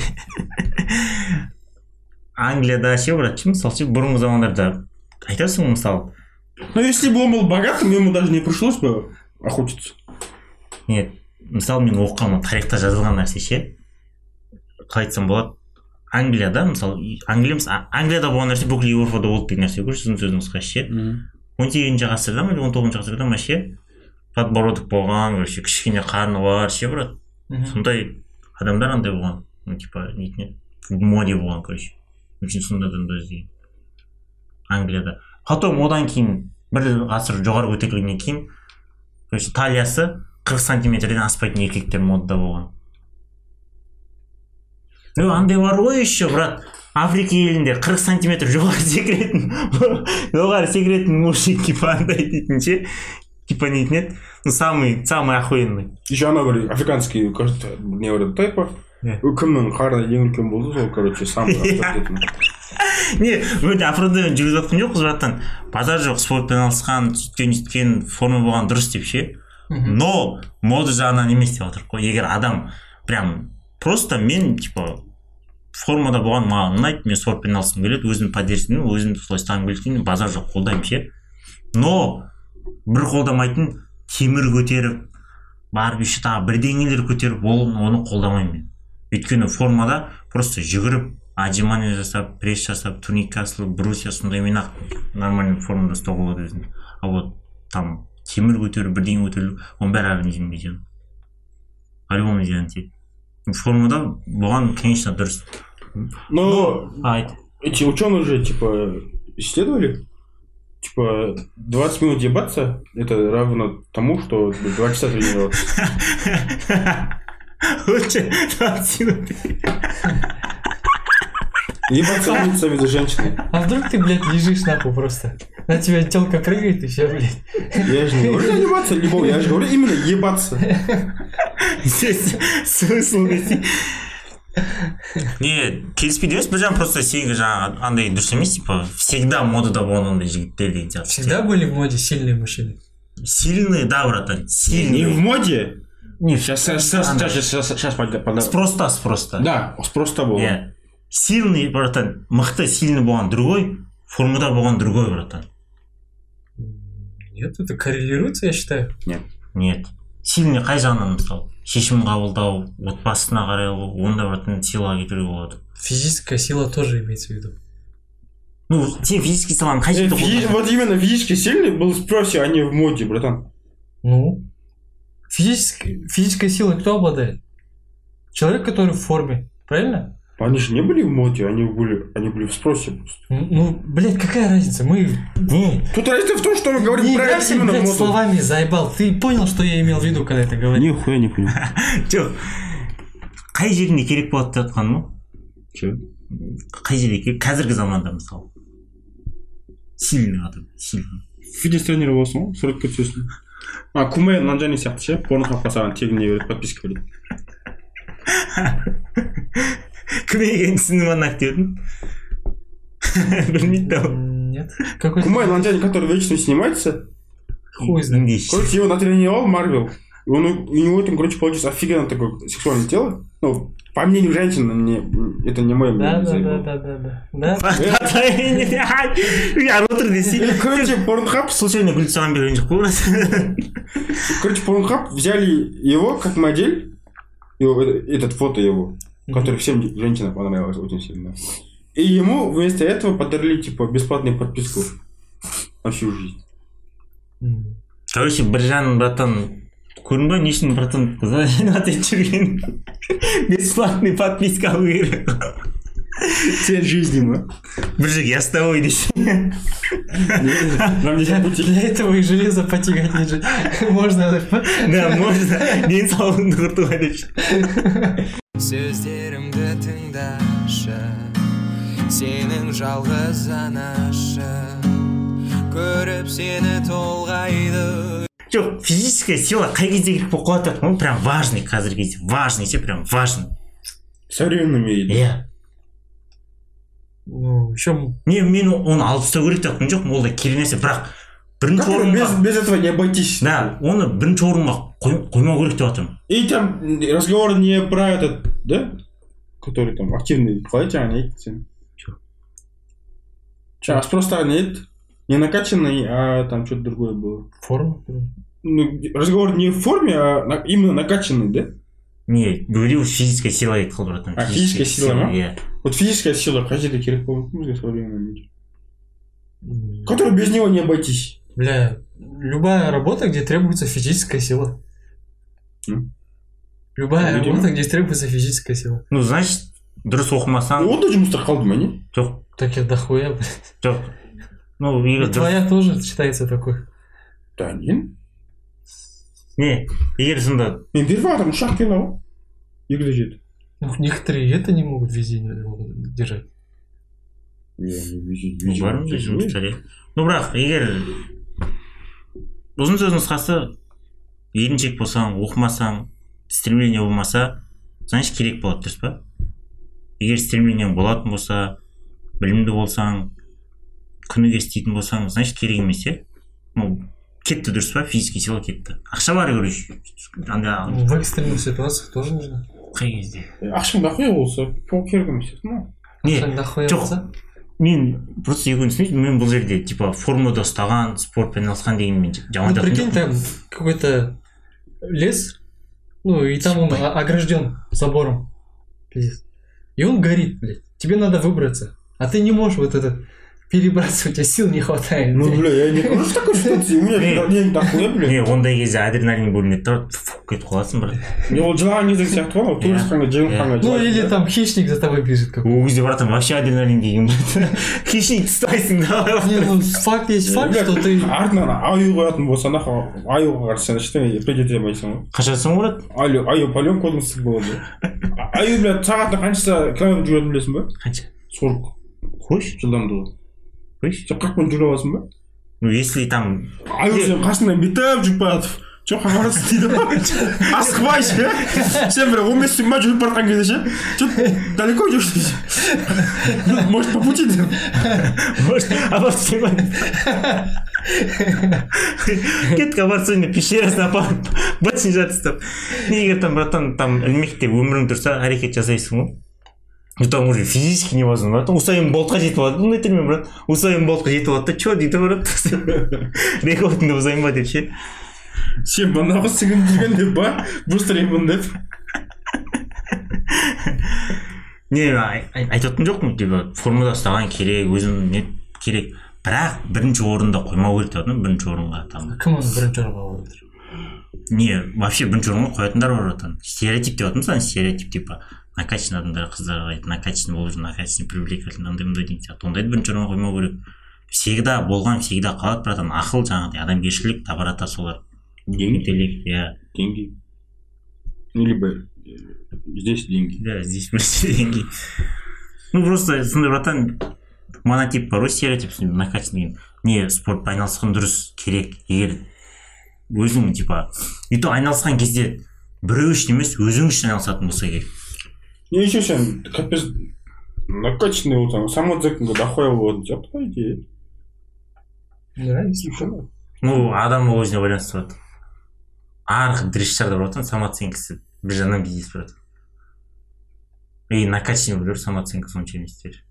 Speaker 2: англияда ше брат ше мысалы ше бұрынғы замандарда айтасың ғой мысалы
Speaker 3: Ну, если бы он был богатым, ему даже не пришлось бы охотиться.
Speaker 2: нет мысалы мен оқығам тарихта жазылған нәрсе ше? қалай айтсам болады? Англияда мысалы англия англияда болған нәрсе бүкіл еуропада болды деген нәрсе көрші сөз нұсқасы ше? Он сегізінші ғасырда ма он тоғызыншы ғасырда ма ше? Подбородок болған короче кішкене қарны бар ше брат? Сондай адамдар андай болған. Ну типа нетін еді. В моде болған короче. Очень сондай адамдар іздеген. Англияда. Потом одан кейін бір ғасыр жоғары көтерілгеннен кейін короче талиясы қырық сантиметрден аспайтын еркектер модада болған ну андай бар ғой еще брат африка елінде қырық сантиметр? Жоғары секіретін жоғары секіретін мужик типа андай дейтін ше типа нетін еді ну самый самый охуенный.
Speaker 3: Еще ана бір африканский кажется не бар еді тайпа кімнің қарны ең үлкен болды сол короче самый
Speaker 2: не өте оправдание жүргізіп жатқан жоқпыз братан. Базар жоқ спортпен айналысқан сөйткен сөйткен форма болған дұрыс деп ше. Но мода жағынан емес деп жатырмық қой егер адам прям просто мен типа формада болған маған ұнайды мен спортпен айналысқым келеді өзімнің поддержкаммен өзімді солай ұстағым келеді базар жоқ қолдаймын ше но бір қолдамайтын темір көтеріп барып еще тағы бірдеңелер көтеріп ол оны қолдамаймын мен. Өйткені формада просто жүгіріп отжимание жасап пресс жасап турникке асылып брусья сондаймен ақ нормальный формада ұстауға болады өзін а вот там темір көтеру бірдеңе көтеру оның бәрі организмге зиян по-любому зиян тиеді формада болған конечно дұрыс
Speaker 3: Но
Speaker 2: айт
Speaker 3: эти ученые же типа исследовали, типа 20 минут ебаться это равно тому, что 2 часа тренироваться.
Speaker 2: лучше 20 минут
Speaker 3: Ебаться имеется в виду женщины.
Speaker 4: А вдруг ты, блядь, лежишь нахуй просто? На тебя телка прыгает и все, блядь.
Speaker 3: Я же не говорю ебаться, либо я же говорю именно ебаться.
Speaker 2: здесь смысл десе не келіспейді емес бір жағынан просто сенікі жаңағы андай дұрыс емес типа всегда модада болған ондай жігіттер деген сияқты
Speaker 4: Всегда были в моде сильные мужчины.
Speaker 2: сильные да братан
Speaker 3: Не в
Speaker 2: сильные
Speaker 3: моде.
Speaker 2: не
Speaker 3: Сейчас, сейчас, сейчас, сейчас, сейчас, сейчас, пода- пода-
Speaker 2: спроста спроста
Speaker 3: Да, просто было.
Speaker 2: сильный братан мықты сильный болған другой формада болған другой братан
Speaker 4: Нет, это коррелируется, я считаю.
Speaker 2: нет сильный қай жағынан мысалы шешім қабылдау отбасына қарай онда братан сыйлық кетіруге болады
Speaker 4: Физическая сила тоже имеется в виду.
Speaker 2: ну сен физический силаның қай
Speaker 3: Э,
Speaker 2: жерде
Speaker 3: Вот именно физически сильный был в спросе, а не в моде, братан.
Speaker 4: Ну, физической, физической силой кто обладает? Человек, который в форме, правильно?
Speaker 3: Они же не были в моде, они были, они были в спросе просто.
Speaker 4: Ну, Ну, блядь, какая разница? Мы...
Speaker 2: не
Speaker 3: Тут разница в том, что мы говорим
Speaker 4: Не
Speaker 3: про
Speaker 4: играйся,
Speaker 3: именно
Speaker 4: блядь,
Speaker 3: моду.
Speaker 4: словами заебал. Ты понял, что я имел в виду, когда это говорил?
Speaker 3: Нихуя не понял.
Speaker 2: жоқ қай жеріне керек болады деп жатқаным ғой
Speaker 3: Че?
Speaker 2: қай жерге керек қазіргі заманда мысалы сильный адам сильный
Speaker 3: Фитнес тренері болсың ғой суретке түсесің а кумай нанжани сияқты ше порнхабқа саған тегін не береді подписка береді
Speaker 2: кім екенін түсіндім ана актердің білмейді да ол.
Speaker 4: М, Нет. Какой
Speaker 3: кумай нанжани который вечно снимается
Speaker 4: хуй знает.
Speaker 2: Индийский.
Speaker 3: короче его натренировал Марвел и он, у него там короче получится офигенно такое сексуальное тело ну по мнению женщин мне это не мое
Speaker 4: Да,
Speaker 3: мнение
Speaker 4: да,
Speaker 3: заебал.
Speaker 4: да, да, да, да. Да?
Speaker 2: ұят отыр десе
Speaker 3: И, короче порнхаб
Speaker 2: случайно гүл саған берген жоқ қой брат
Speaker 3: короче порнхаб взяли его как модель его, э, этот фото его который всем женщинам понравилось очень сильно. И ему вместо этого подарили, типа, бесплатную подписку на всю жизнь.
Speaker 4: М.
Speaker 2: короче біржан братан көрдің ба не үшін братан айтып жүрген бесплатный подписка алу керек
Speaker 3: Цель жизни, ма?
Speaker 2: біржек я с тобой десе
Speaker 3: Нам нельзя
Speaker 4: Для,
Speaker 3: пути.
Speaker 4: для этого и железо потягать же. Можно.
Speaker 2: да можно денсаулығыңды құртуға деп
Speaker 1: сөздерімді тыңдашы сенің жалғыз анашы көріп сені толғайды.
Speaker 2: Жоқ физическая сила қай кезде керек болып қалады? Ғой прям важный қазіргі кезде важный ше прям важный.
Speaker 3: В современном мире.
Speaker 2: иә
Speaker 4: Ну, еще
Speaker 2: не мен оны алып тастау керек деп жатқан жоқпын ол да керек нәрсе. Бірақ бірінші
Speaker 3: Который без,
Speaker 2: орынға
Speaker 3: без этого не обойтись.
Speaker 2: да оны бірінші орынға қой- қоймау керек деп жатырмын
Speaker 3: И там разговор не про этот, да? Который там активный. Қалай жаңа не айтты сен?
Speaker 2: Чё?
Speaker 3: Сейчас просто нет. Не накачанный, а там что-то другое было.
Speaker 4: форма.
Speaker 3: Ну, разговор не в форме, а на- именно накачанный, да?
Speaker 2: не говорил физическая сила айтқалы братан
Speaker 3: А, физическая сила ма?
Speaker 2: иә
Speaker 3: Вот физическая сила, қай жерде керек болып мүлде в современном мире.
Speaker 4: М.
Speaker 3: Который без него не обойтись.
Speaker 4: Бля, любая работа, где требуется физическая сила.
Speaker 3: М?
Speaker 4: Любая
Speaker 3: Видимо.
Speaker 4: работа, где требуется физическая сила.
Speaker 2: ну значит дұрыс оқымасаң
Speaker 3: Ну, вот даже жұмыста қалды ма не
Speaker 2: жоқ
Speaker 4: Так я дохуя, блядь.
Speaker 2: жоқ ну
Speaker 4: И
Speaker 2: егер дұрыс
Speaker 4: твоя тоже считается такой.
Speaker 3: да не
Speaker 2: не егер сонда
Speaker 3: мен беріп жатырмын ұшақ келді ғой екі де жеті
Speaker 4: Ну, некоторые это не могут везение не могут держать.
Speaker 2: Ну, бар ондай жұмыстар иә ну бірақ егер ұзын сөз нұсқасы еріншек болсаң оқымасаң стремление болмаса значит керек болады дұрыс па? Егер стремлениең болатын болса білімді болсаң күніге істейтін болсаң значит керек емес иә? Ну кетті дұрыс па? Физический сила кетті. Ақша бар короче анда
Speaker 4: В экстренных ситуациях тоже нужно.
Speaker 2: қай кезде?
Speaker 3: Ақшаң дохуя болса керек емес
Speaker 2: не жоқ.
Speaker 4: болса,
Speaker 2: мен просто екеуін түсінбеймін мен бұл жерде типа формада ұстаған спортпен айналысқан деген мен жаман
Speaker 4: Ну, прикинь, там какой-то лес, ну, и там он о- огражден забором. Пиздец. И он горит, блядь. Тебе надо выбраться. А ты не можешь вот это перебраться, у тебя сил не хватает.
Speaker 3: ну бля я не ну что такое ситуация у меня
Speaker 2: Не.
Speaker 3: денег дохуя бля?
Speaker 2: не ондай кезде адреналин бөлінеді да фу, кетіп қаласың брат.
Speaker 3: Мен ол жылаған кездегі сияқты ғой турист қанға жеңіп қанға
Speaker 4: Ну, или там хищник за тобой бежит какой
Speaker 2: ол кезде братан вообще адреналин келген хищник ұстайсың да
Speaker 4: Не, ну, факт есть факт, что ты...
Speaker 3: артынан аю қоятын болса нахуй аюға қарсы сен ештеңе придете алмайсың ғой
Speaker 2: қашасың брат?
Speaker 3: Аю аю полем кодыңсыз болады А- аю бля. Сағатына қанша километр жүретінін білесің ба
Speaker 2: қанша
Speaker 3: сорок
Speaker 2: қойшы
Speaker 3: жылдамдығы
Speaker 2: қойшы
Speaker 3: сен қырықпен жүре аласың ба
Speaker 2: ну если там
Speaker 3: аю сен қасыңнан бүйтіп жүріп бара жатып жоқ барасың дейді ғой асықпай ше сен бір он бес минут жүріп бара жатқан кезде ше че далеко идешь дейді может по пути деп
Speaker 2: может оборот кетік оборот сегодня пещерасына апарып ботинок жатыстап не егер там братан там ілмекте өмірің тұрса әрекет жасайсың ғой там уже физически невозможно брат усайын болтқа жетіп алады айттырмын брат. Усайын болтқа жетіп алады да че дейді брат? Рекордыңды бұзайын ба деп ше
Speaker 3: сен банағы сіңіп жүрген деп па быстрее деп
Speaker 2: не ай- ай- айтып отырған жоқпын типа формада ұстаған керек өзің не керек. Бірақ бірінші орында қоймау керек деп отырмын бірінші орынға там.
Speaker 4: Кім оны бірінші орынға қойып
Speaker 2: не вообще бірінші орынға қоятындар бар отыр стереотип деп отырмыз ана стереотип типа. Накачанный адамдар қыздарға қарайды накачанный болып жүр накачанный привлекательный андай мындай деген сияқты ондайды бірінші орынға қоймау керек. Всегда болған всегда қалады братан. Ақыл жаңағыдай адамгершілік доброта солар.
Speaker 3: Деньги?
Speaker 2: Интеллект иә.
Speaker 3: Деньги? Ну либо э, здесь деньги.
Speaker 2: Да здесь просто деньги. Ну просто сондай братан монотип бар ғой стереотип накачанный деген не спортпен айналысқан дұрыс керек егер өзің типа и то айналысқан кезде біреу үшін емес өзің үшін айналысатын болса керек.
Speaker 3: Не еще сен капец накачанный болсаң самооценкаң дохуя болатын сияқты по идее.
Speaker 4: Да если
Speaker 2: ну адам өзіне байланысты болады арғы дрессажда бар ғой самооценкасы бір жағынан кездесіп тұрады и накачанный біреулер самооценкасы онша емес дер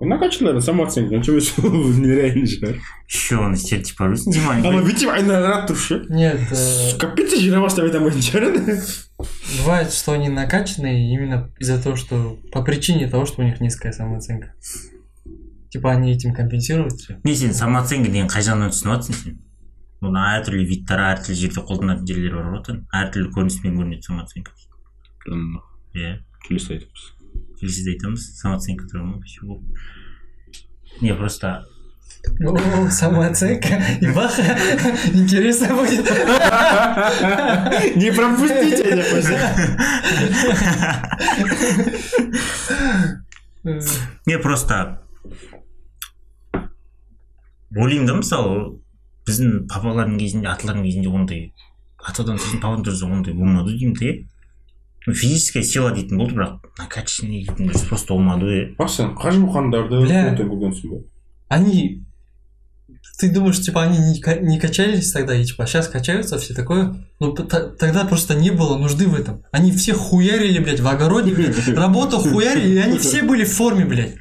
Speaker 3: накачанный самооценка онша емес ол нереально шығар
Speaker 2: еще андай стереотип бар білесің дима
Speaker 3: ана бүйтіп айналып тұрып ше
Speaker 4: Нет, э,
Speaker 3: капец жире бастап айта алмайтын шығар енді
Speaker 4: бывает, что они накачанные именно из-за того, что по причине того, что у них низкая самооценка. Типа они этим компенсируют все.
Speaker 2: не сен самооценка деген қай жағынан түсініп жатрсың сен оны әртүрлі видтар әртүрлі жерде қолданатын жерлер бар ғой әртүрлі көрініспен көрінеді самооценка иә
Speaker 3: келесі айтамыз
Speaker 2: Келесі де айтамыз самооценка туралы ма Всё болды. не просто
Speaker 4: О, самооценка и баха. Интересно будет.
Speaker 3: не пропустите қойса
Speaker 2: не просто ойлаймын да мысалы біздің папалардың кезінде аталардың кезінде ондай атадан сосын пападан ондай болмады деймін де иә Ну, физическая сила дейтін болды бірақ накачанный дейтін нәрсе просто болмады ғой иә
Speaker 3: а сен қажымұқандарды
Speaker 4: Бля.
Speaker 3: өте көргенсің ба
Speaker 4: Они... Ты думаешь, типа, они не, ка- не качались тогда, и типа, сейчас качаются, все такое? Ну, т- т- тогда просто не было нужды в этом. Они все хуярили, блядь, в огороде, блядь, работу хуярили, и они все были в форме, блядь.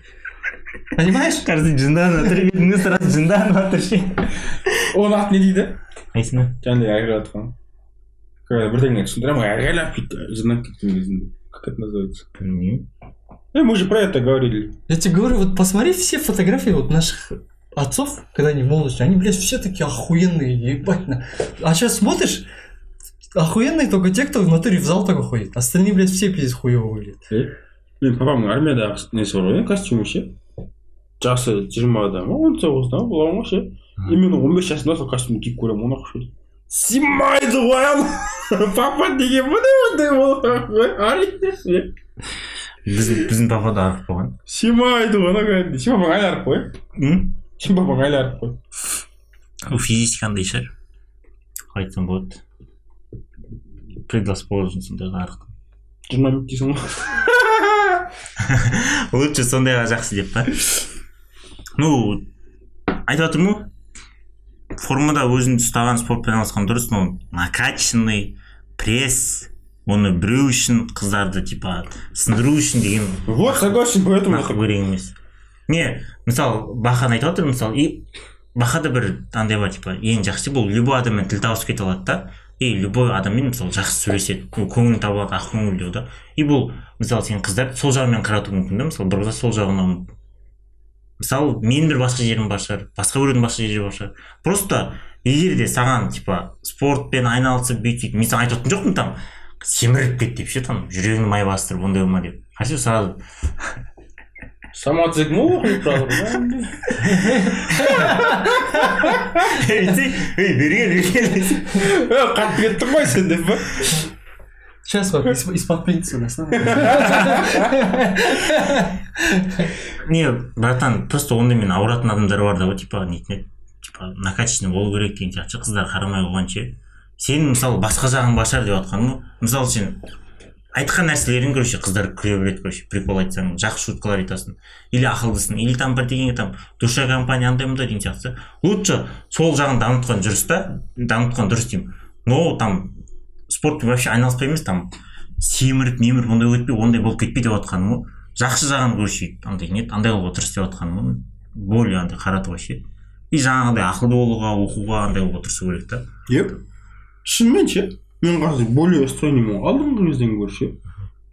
Speaker 4: Понимаешь?
Speaker 2: кажется жынданып жатыр бетіңе сразу жынданып жатыр ше
Speaker 3: оның аты не дейді
Speaker 2: қайсыны
Speaker 3: жаңағыдай айғайлатқан когда бірдеңе түсіндіремін айғайлап бүйтіп жынданып кеткен кезінде как это называется
Speaker 2: білмеймін
Speaker 3: э мы же про это говорили
Speaker 4: Я тебе говорю, вот посмотри все фотографии вот наших отцов, когда они в молодости, они, блядь, все такие охуенные, ебать. на. А сейчас смотришь, охуенные только те, кто в натуре в зал только ходит. Остальные, блядь, все пиздец хуево выглядят.
Speaker 3: мен папамның армиядағы несі бар ғой иә костюмі ше жасы жиырмада ма он тоғызда ма болған ғой ше и мен он бес жасымда сол костюмді киіп көремін оны ұқсайды симайды ғой ана папа деген мындай мындай болған ғой әрине
Speaker 2: біздің біздің папа да арық болған
Speaker 3: симайды ғой кәдімгідей сен папаң айларып қой
Speaker 2: М?
Speaker 3: сен папаң айларып қой
Speaker 2: ол физически андай шығар қалай айтсам болады предрасположен сондайға арық
Speaker 3: жиырма минут дейсің ғой
Speaker 2: лучше сондайға жақсы деп па ну айтып жатырмын ғой формада өзіңді ұстаған спортпен айналысқан дұрыс но накачанный пресс оны біреу үшін қыздарды типа сындыру үшін деген
Speaker 3: вот согласен поэтому
Speaker 2: керек емес. Не мысалы бахан айтып отыр мысалы и бахада бір андай бар типа ең жақсы бұл любой адаммен тіл табысып кете алады да и любой адаммен мысалы жақсы сөйлеседі көңілін таба алады ақкөңілдеу да. И бұл мысалы сен қыздарды сол жағымен қаратуы мүмкін да мысалы бір қыздар сол жағынан мысалы менің бір басқа жерім бар шығар басқа біреудің басқа жері бар шығар. Просто егер де саған типа спортпен айналысып бүйтіп мен саған айтып отырған жоқпын там семіріп кет деп ше там жүрегіңді май бастырып ондай болма деп. Хорошо сразу
Speaker 3: самооценка ма оқиды жатыр
Speaker 2: ей, берген берген.
Speaker 3: Қатты кеттің ғой сен деп па?
Speaker 4: Сейчас из- из-под
Speaker 2: не братан просто ондаймен ауыратын адамдар бар да ғой типа еді типа накачанный болу керек деген сияқты қыздар қарамай қойған ше. Сен мысалы басқа жағың бар шығар деп жатқаным ғой мысалы сен айтқан нәрселерің короче қыздар күле береді короче прикол айтсаң жақсы шуткалар айтасың или ақылдысың или там бірдеңе там душа компания андай мындай деген сияқты. Лучше сол жағын дамытқан дұрыс та дамытқан дұрыс деймін. Но там спортпен вообще айналыспай емес там. Семіріп неміріп ондай өтпей ондай болып кетпей деп жатқаным ғой. Жақсы жағын көрші андай не андай қылуға тырыс деп жатқаным ғой. Более андай қаратуға ше и жаңағыдай ақылды болуға оқуға андай қылуға тырысу керек та.
Speaker 3: Еп шынымен ше мен қазір более стройныймын ғой алдыңғы кезден гөрі ше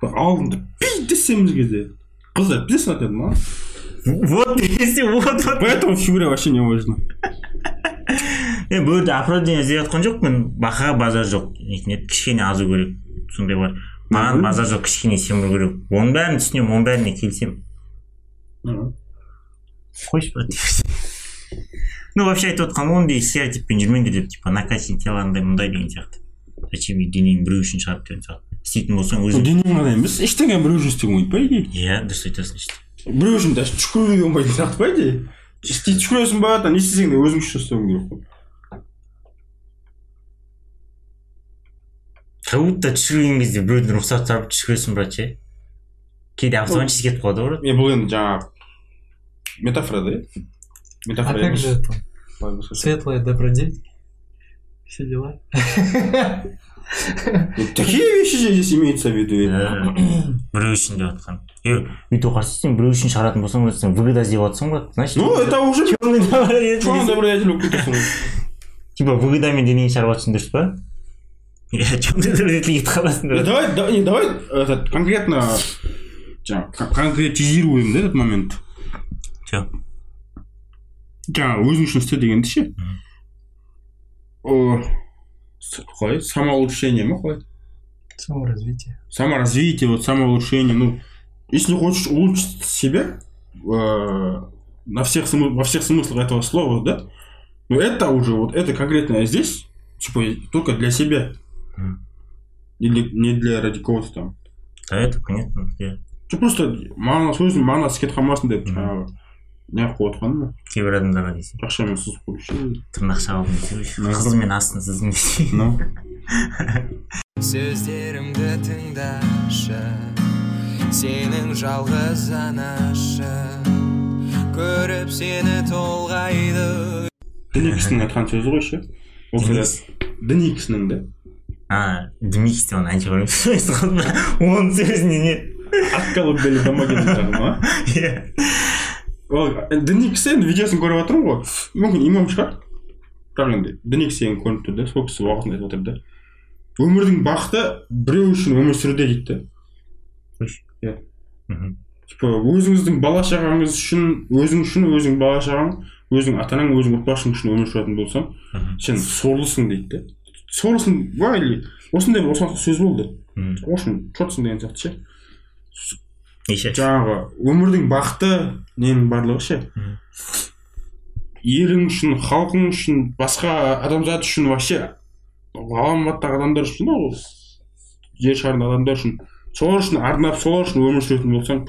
Speaker 3: алдында пиздесеміз кезде. Қыздар пиздесін айтады маған
Speaker 2: вот вот вот.
Speaker 3: Поэтому фигура вообще не важно
Speaker 2: мен бұл жерде оправдание іздеп жатқан жоқпын бақаға базар жоқ. Нетін еді кішкене азу керек. Сондай бар. Маған базар жоқ кішкене семіру керек. Оның бәрін түсінемін оның бәріне келісемін. Қойшы брат. Ну вообще айтып отқан ондай стереотиппен жүрмеңдер деп типа накачать тело андай мындай деген сияқты. Зачем денең біреу үшін шығарып деген сияқты. Істейтін болсаң
Speaker 3: ол
Speaker 2: өзің
Speaker 3: денең ғана емес ештеңе біреу үшін істеуге болмайды по идее
Speaker 2: иә дұрыс айтасың
Speaker 3: біреу үшін даже түшкіруге болмайтын сияқты по идее істей түшкіресің ба там не істесең де өзің үшін істеуің керек қой.
Speaker 2: Как будто түшірген кезде біреуден рұқсат сұрап түшіресің брат ше кейде автоматически кетіп қалады ғой
Speaker 3: е бұл енді жаңағы метафора да иә
Speaker 4: А
Speaker 3: метафора
Speaker 4: как же это? Добродетель. Все дела.
Speaker 3: Такие вещи же здесь имеются в виду
Speaker 2: біреу үшін деп жатқан е өйтіп қарсы сен біреу үшін шығаратын болсаң сен выгода іздеп жатрсың брат значит
Speaker 3: ну это уже
Speaker 2: черный добродетель
Speaker 3: черный добродетель ғой.
Speaker 2: типа выгодамен денең шығарып жатрсың дұрыс па иә черный добродетельге кетіп қаласың
Speaker 3: Э,
Speaker 2: да
Speaker 3: давай да- не давай этот конкретно жаңағы кон- конкретизируем да этот момент
Speaker 2: Че?
Speaker 3: жаңағы өзің үшін істе дегенді ше О, с- қалай самоулучшение ма қалай
Speaker 4: Саморазвитие.
Speaker 3: саморазвитие, вот самоулучшение. Ну, если хочешь улучшить себя э, на всех смы- во всех смыслах этого слова, да, ну это уже вот это конкретно здесь, типа только для себя. Или не для ради кого-то там.
Speaker 2: да это понятно иә
Speaker 3: Ты просто мағынасы өзің мағынасы кетіп қалмасын деп жаңағы неғып қойыватқаным
Speaker 2: кейбір адамдарға десе
Speaker 3: ақшамен сызып қою ше.
Speaker 2: тырнақ десе қызыл мен астын сыздың десе
Speaker 3: Ну,
Speaker 1: сөздерімді тыңдашы сенің жалғыз анашы көріп сені толғайды.
Speaker 3: Діни кісінің айтқан сөзі ғой ше. ол діни кісінің да
Speaker 2: а дмитрий деп оны әнші қойып оның сөзіне не
Speaker 3: бәле дамаген ма
Speaker 2: иә
Speaker 3: ол діни кісі енді видеосын көріп жатырмын ғой мүмкін имам шығар бірақ енді діни кісі енді көрініп тұр да сол кісі уағызын айтып отыр да өмірдің бақыты біреу үшін өмір сүруде дейді да.
Speaker 2: Мхм.
Speaker 3: типа өзіңіздің бала шағаңыз үшін өзің үшін өзің бала шағаң өзің ата анаң өзің отбасың үшін өмір сүретін болсаң сен сорлысың дейді да. Сорлысың ба или осындай бір осындай сөз болды. В общем четсың деген сияқты ше.
Speaker 2: Неше?
Speaker 3: Жаңағы өмірдің бақыты ненің барлығы ше. Елің үшін халқың үшін басқа адамзат үшін вообще ғаламаттағы адамдар үшін ол жер шарында адамдар үшін. Солар үшін арнап солар үшін өмір сүретін болсаң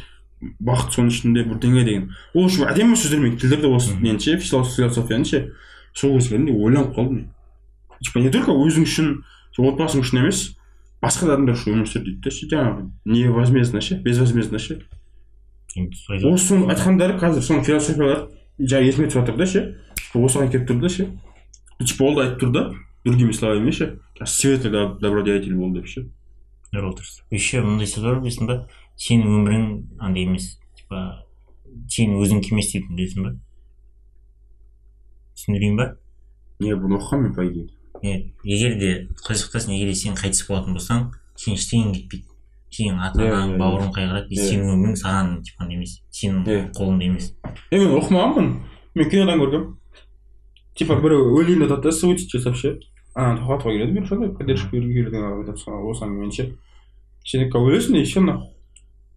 Speaker 3: бақыт соның ішінде бірдеңе деген. Ол үшін әдемі сөздермен тілдірді осы нені ше философияны ше. Сол кезде кәдімгідей ойланып қалдым мен. Типа не только өзің үшін сол отбасың үшін емес басқа да адамдар үшін өмір сүр дейді да ше жаңағы невозмездно ше безвозмездно ше. Осы айтқандары қазір соның философиялары жаңа есіме түсіп жатыр да ше осыған келіп тұр да ше. Типа ол да айтып тұр да другими словами ше светлый доб- добродетель бол деп ше.
Speaker 2: Дұрыс еще мындай сөз бар білесің ба? Сенің өмірің андай емес типа сен өзің емес дейтін білесің ба? Түсіндірейін ба?
Speaker 3: Не бұны оқығанмын по идее.
Speaker 2: Егер де сақтасын егер де сен қайтыс болатын болсаң сен ештеңең кетпейді. Сенің ата анаң бауырың қайғырады и сенің өмірің саған типа емес сенің қолыңда емес.
Speaker 3: Е мен оқымағанмын. Мен кинодан көргенмін типа біреу өлейін жатады да суицид жасап ше ананы тоқтатуға келеді да поддержка беруге осы әңгімені ше сен өлесің и все нахуй.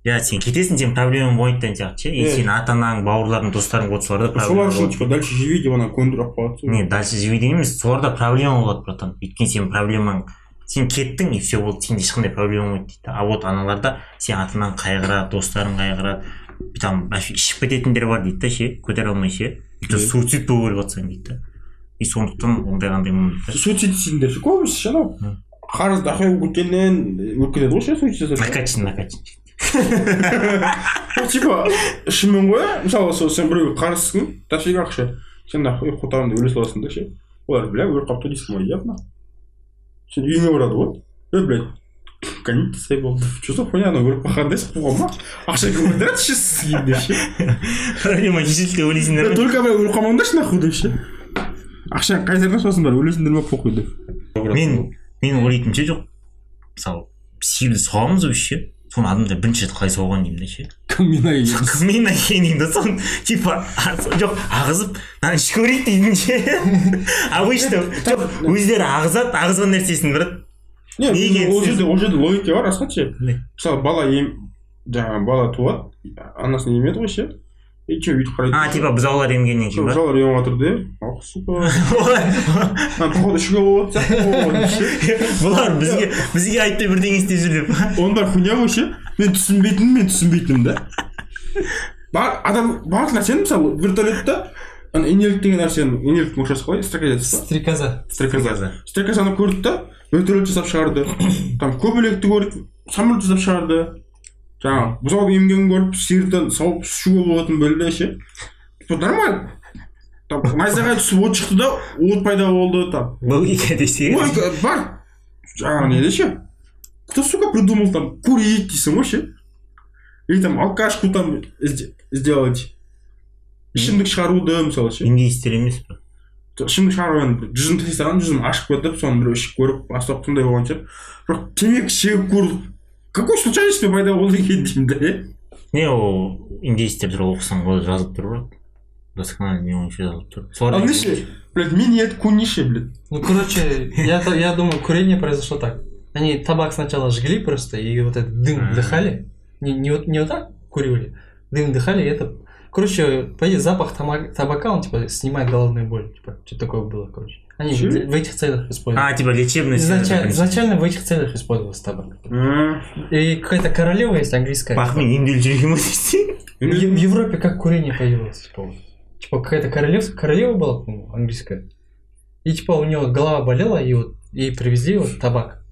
Speaker 2: Иә сен кетесің сен проблема болмайды деген сияқты ше. И сенің ата анаң бауырларың достарың вот соларда
Speaker 3: солар үшін типа дальше живи деп ана көндіріп қояды
Speaker 2: не дальше живи деген емес соларда проблема болады братан. Өйткені сенің проблемаң сен кеттің и все болды сенде ешқандай проблема болмайды дейді. А вот аналарда сен ата анаң қайғырады достарың қайғырады там вообще ішіп кететіндер бар дейді да ше көтере алмай ше. И то
Speaker 3: Иә.
Speaker 2: суицид болып өліп жатсаң дейді да. И сондықтан ондай қандай да
Speaker 3: суицид істейтіндер ше көбісі ше анау?
Speaker 2: Мм.
Speaker 3: қарызды ақау болып кеткеннен өліп кетеді ғой ше суицид
Speaker 2: накачан накачан.
Speaker 3: Ол типа шынымен ғой иә мысалы сол сен біреуге қарызсың дофига ақша сен нахуй қотағыңды өле саласың да ше олар бля өліп қалыпты дейсің ғой иә сен үйіңе барады ғой е блядь кондиция болды. Что за хуйня анау өліп қалған дейсің қуған ма ақша көтереді ше сізге ше
Speaker 2: проблема шешілді деп ойлайсыңдар
Speaker 3: Е,
Speaker 2: ма
Speaker 3: только бля өліп қалмаңдаршы нахуй деп ше. Ақшаны қайтарда сосын барып өлесіңдер ма похуй деп.
Speaker 2: Мен мен ойлайтын ше жоқ мысалы сиырды соғамыз вообще. Соны адамдар бірінші рет қалай соған деймін да ше
Speaker 3: Камина емес.
Speaker 2: мен әкейін деймін да соны типа жоқ ағызып мынаны ішіп көрейік деймін ше обычно жоқ өздері ағызады ағызған нәрсесін брат
Speaker 3: Не,
Speaker 2: Неге
Speaker 3: ол жерде ол жерде логика бар расхат ше. Мысалы бала ем жаңағы бала туады, анасын емеді ғой ше. И че бүйтіп қарайды.
Speaker 2: а типа бұзаулар емгеннен кейін ба
Speaker 3: Жалар еміп жатыр да. Ах, сука. Походу ішуге болады сияқты.
Speaker 2: бұлар бізге бізге айтпай бірдеңе істеп жүр деп
Speaker 3: Оның бәрі хуйня ғой ше. Мен түсінбейтінім мен түсінбейтінім да. Адам барлық нәрсені мысалы вертолетта ана инелік деген нәрсені инелік мұршасы қалай стрекоза па
Speaker 4: Стрекоза.
Speaker 3: стрекоза стрекозаны көрді да вертолет жасап шығарды там көбелекті көрді самолет жасап шығарды жаңағы бұзау емгенін көріп сиырдан сауып ішуге болатын білді ше? Нормально. Там найзағай түсіп от шықты да от пайда болды там.
Speaker 2: Логика десе
Speaker 3: ой бар. Жаңағы неде ше кто сука придумал там курить дейсің ғой ше или там алкашку там сде- сделать. Ішімдік шығаруды мысалы ше?
Speaker 2: Индеецтер емес па
Speaker 3: ішімдік шығарып енді бір жүзін тастаған жүзін ашып кетіп соны біреу ішіп көріп астап қандай болған шығар бірақ темекі шегіп көріп какой болды екен деймін да
Speaker 2: не ол туралы оқысаң ол жазылып тұр брат досконально не бойынша жазылып тұр солар
Speaker 3: а ше блядь мен это кунише блядь
Speaker 4: Ну, короче, я, я думаю, курение произошло так. Они табак сначала жгли просто, и вот этот дым вдыхали. Не, не, вот, не вот так курили, дым вдыхали, и это... Короче, по идее, запах табака, он, типа, снимает головную боль. Типа, что такое было, короче. Они
Speaker 3: Чё?
Speaker 4: в этих целях использовали.
Speaker 2: а типа лечебный
Speaker 4: Изначально, изначально в этих целях использовался табак. И какая-то королева есть английская.
Speaker 2: ба десе
Speaker 4: В, в Европе как курение появилось, типа, типа какая-то королев, королева была, по-моему, английская. И типа у нее голова болела, и вот ей привезли вот табак.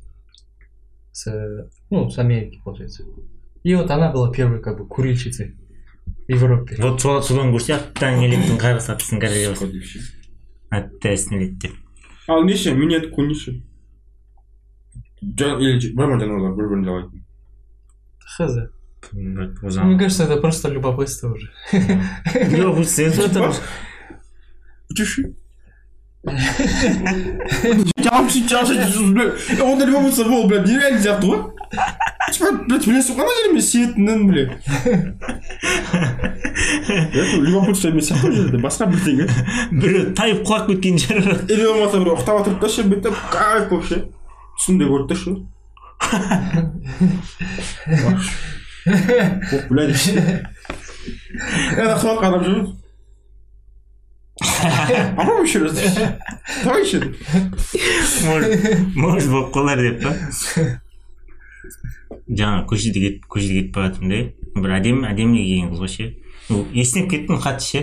Speaker 4: С, э, ну, с Америки, получается. И вот она была первой, как бы, курильщицей в Европе.
Speaker 2: вот сол содан көрсе аттан електің қары сатысын королевасы атта снелет деп
Speaker 3: ал неше минет кунише или бар жануарлар бір бірін жалайтын
Speaker 4: Хз.
Speaker 2: Брат,
Speaker 4: Мне
Speaker 2: озан
Speaker 4: кажется, это просто любопытство уже.
Speaker 2: жоқ бұл сен
Speaker 3: Типа, Чеши. Жалшы, жалшы, блядь. Онда любой болса бол, блядь, нереально сияқты ғой. Типа, блядь, білесің ғой ана жермен сетінін, блядь. Это любопытство емес сияқты ол жерде, басқа бірдеңе.
Speaker 2: біреу тайып құлап кеткен шығар
Speaker 3: Или болмаса біреу ұйықтап отырып та ше, бүйтіп, кайф болып ше. Түсінде көрді да ше. Блядь. Адам жүрміз. Попробуй еще раз. Давай еще.
Speaker 2: может может болып қалар деп па жаңа көшеде кет көшеде кетіп бара жатырмын да бір әдемі әдемі келген қыз ғой ше есінеп кеттім қатты ше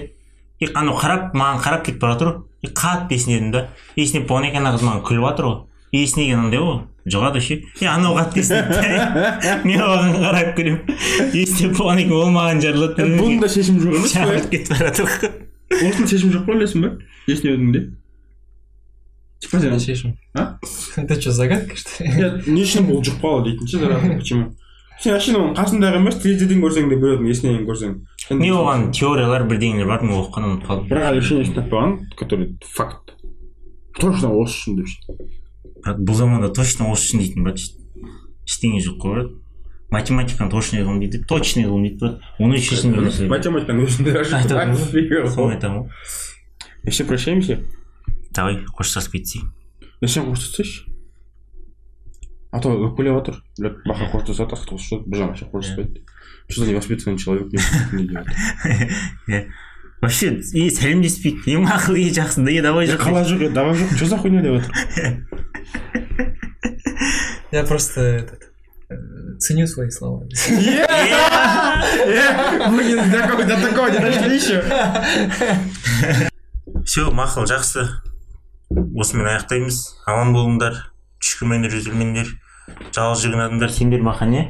Speaker 2: и анау қарап маған қарап кетіп бара жатыр ғой и қатты есінедім да есінеп болғаннан кейін ана қыз маған күліп жатыр ғой есінеген андай ғой жұғады ше и анау қатты есінеді мен оған қарап күлемін есінеп болғаннан кейін ол маған жарылады
Speaker 3: Бұның да шешім жоқ емес қой.
Speaker 2: кетіп бара жатыр ғой
Speaker 3: Осының шешім жоқ қой білесің ба? Есінеудің де. Типа сен
Speaker 4: Чешем.
Speaker 3: А?
Speaker 4: Это что, загадка, что ли?
Speaker 3: Я не үшін бұл жұқпа дейтін ше почему сен вообще оның қасындағы емес терезеден көрсең де біреудің есінен көрсең
Speaker 2: не оған теориялар бірдеңелер бар мен оқыған ұмытып қалдым.
Speaker 3: Бірақ әлі ештеңесін таппаған который факт. Точно осы үшін деп ше
Speaker 2: брат бұл заманда точно осы үшін дейтін брат ештеңе жоқ қой брат математиканы точный ғылым дейді точный ғылым дейді брат оны шешін нәрсе
Speaker 3: математиканың өзінде
Speaker 2: Айтамын. соны айтамын. Ғой
Speaker 3: ендеше прощаемся?
Speaker 2: Давай қоштасып кетсек
Speaker 3: е сен қоштасайшы а то өкпелеп жатыр блядь баха қоштасады қоштасады бір ше қоштаспайды что за невоспитанный человек не
Speaker 2: Иә. вообще и сәлемдеспейді е мақұл е жақсы е давай
Speaker 3: е
Speaker 2: жүр
Speaker 3: қалай жоқ е давай жоқ что за хуйня деп жатыр
Speaker 4: Я просто этот, э, ценю свои слова.
Speaker 3: мы до такого не дошли еще
Speaker 2: все мақұл жақсы. Осымен аяқтаймыз. Аман болыңдар түшкірмеңдер үзілмеңдер жалғыз жүрген адамдар сендер махан иә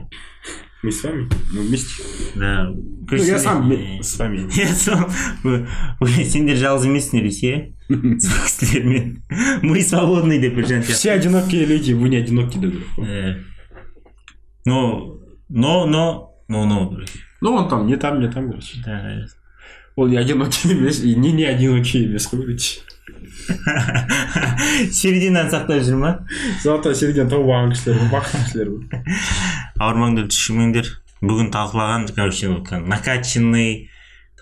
Speaker 3: мы с вами мы вместе
Speaker 2: да
Speaker 3: Ну, я сам с вами
Speaker 2: Я сам вы- вы- сендер жалғыз емессіңдер десе иә сол кісілермен мы свободны деп бір жан
Speaker 3: все одинокие люди вы не одиноки деді
Speaker 2: Э, но но но но но
Speaker 3: ну он там не там не там короче
Speaker 2: да.
Speaker 3: ол не одинокий емес и не не одинокий емес қой короче
Speaker 2: серединаны сақтап жүр ма
Speaker 3: золотой середина тауып алған кісілер ғой бақытты кісілер ғой
Speaker 2: ауырмаңдар түшірмеңдер бүгін талқылаған короче накачанный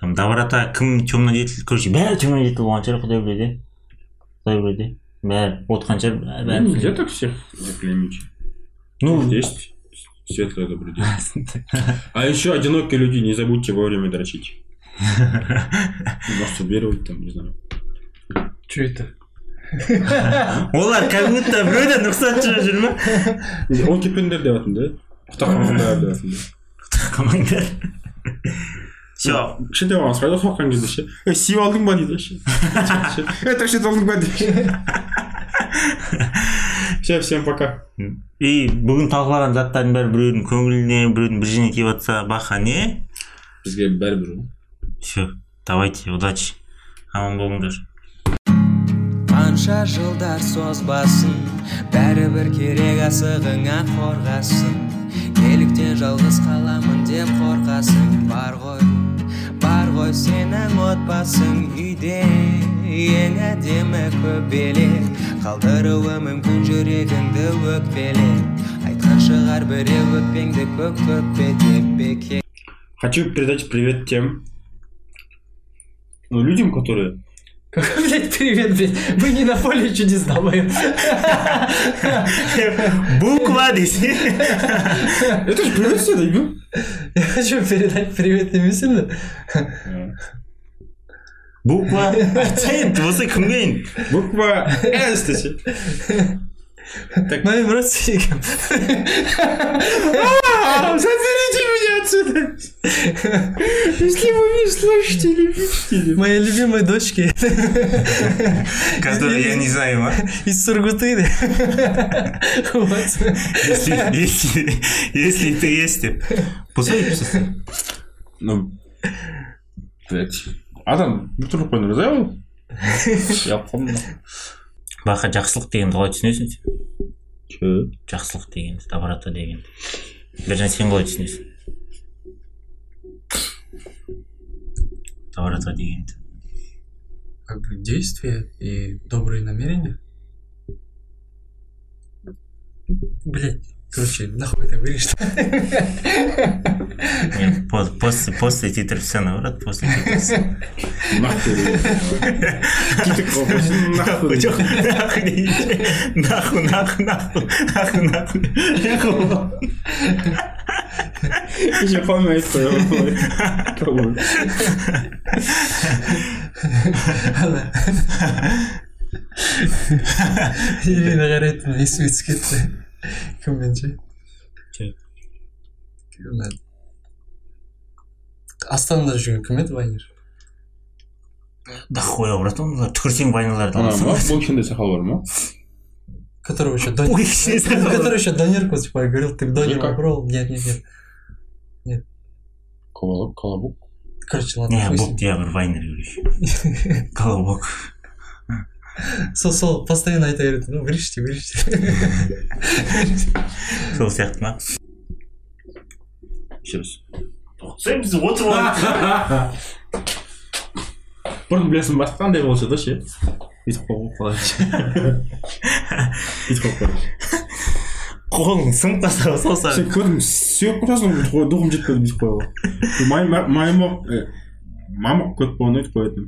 Speaker 2: там доброта кім темный деятель короче бәрі темный деятель болған шығар құдай біледі иә құдай біледі бәрі отқан шығар бәрі
Speaker 3: нельзя так всех заклеймить.
Speaker 2: ну
Speaker 3: Есть светлые добрые. А еще одинокие люди, не забудьте вовремя дрочить. Мастурбировать там, не знаю.
Speaker 4: Че это?
Speaker 2: олар как будто біреуден рұқсат сұрап жүр ма
Speaker 3: Он кепендер деп жатырмын да. Құта қалғандар деп жатырмын
Speaker 2: все
Speaker 3: кішкентай баланы сұрайды ғой соққан кезде ше ей сүйіп алдың ба дейді ше тащить алдың ба деп все всем пока
Speaker 2: и бүгін талқылаған заттардың бәрі біреудің көңіліне біреудің бір жеріне тиіп жатса баха не
Speaker 3: бізге бәрібір ғой
Speaker 2: все давайте удачи аман болыңдар
Speaker 1: қанша жылдар созбасын бәрібір керек асығыңа қорғасын. Неліктен жалғыз қаламын деп қорқасың бар ғой бар ғой сенің отбасың үйде ең әдемі көбелек. Қалдыруы мүмкін жүрегіңді өкпелеп айтқан шығар біреу өкпеңді көк көкпе деп бекер
Speaker 3: хочу передать привет тем людям которые
Speaker 4: Какой, блядь, привет, блядь. Мы не на поле чудес, долбоёб.
Speaker 2: буква десе
Speaker 3: это же приветствие дебил
Speaker 4: Я хочу передать привет немедленно.
Speaker 2: буква айтсайын осы кімге енді
Speaker 3: буква с десе
Speaker 4: Моим родственникам.
Speaker 3: заберите меня отсюда! Если вы не слышите или видите
Speaker 4: Моей любимой дочке
Speaker 2: который я не знаю а?
Speaker 4: из Сургуты.
Speaker 2: Если если если ты есть посмотри
Speaker 3: ну блять адам қойдыңыз иә ол я помню
Speaker 2: бақа жақсылық дегенді қалай түсінесің сен?
Speaker 3: Че
Speaker 2: жақсылық дегенді доброта дегенді. Біржан сен қалай түсінесің? Доброта дегенді.
Speaker 4: Как бы действия и добрые намерения. Блять. Короче, нахуй это вырежь.
Speaker 2: По- после после титров все наоборот после титров
Speaker 3: нахуй. Нахуй.
Speaker 2: Нахуй нахуй нахуй нахуй нахуй нахуй
Speaker 3: еще қоймай қой
Speaker 4: Ирина қарайтын есіме түсіп кетті кіммен ше
Speaker 2: Че?
Speaker 4: Ана, астанада жүрген кім еді вайнер
Speaker 2: да хуя братан түкірсең вайналарды аласың
Speaker 3: бұл кішкентай сақал бар ма
Speaker 4: которого еще Донер... Который еще Донерку типа говорил ты Донер попробовал нет нет нет
Speaker 3: колобок колобок
Speaker 4: короче ладно
Speaker 2: не бұл я бір вайнер көруші колобок
Speaker 4: сол сол постоянно айта береді ну вырежьте вырежьте
Speaker 2: сол сияқты ма
Speaker 3: еще раз
Speaker 2: тоқсай біз отырып алып
Speaker 3: бұрын білесің басқа қандай болса да ше бүйтіп қойып қалады бүйтіп қойып қалады
Speaker 2: қолың сынып қалса сол саған
Speaker 3: сен көрдің сүйек қойсың бүйтіп қой дұғым жетпеді бүйтіп маймақ мамық көп болғанда өйтіп қоятын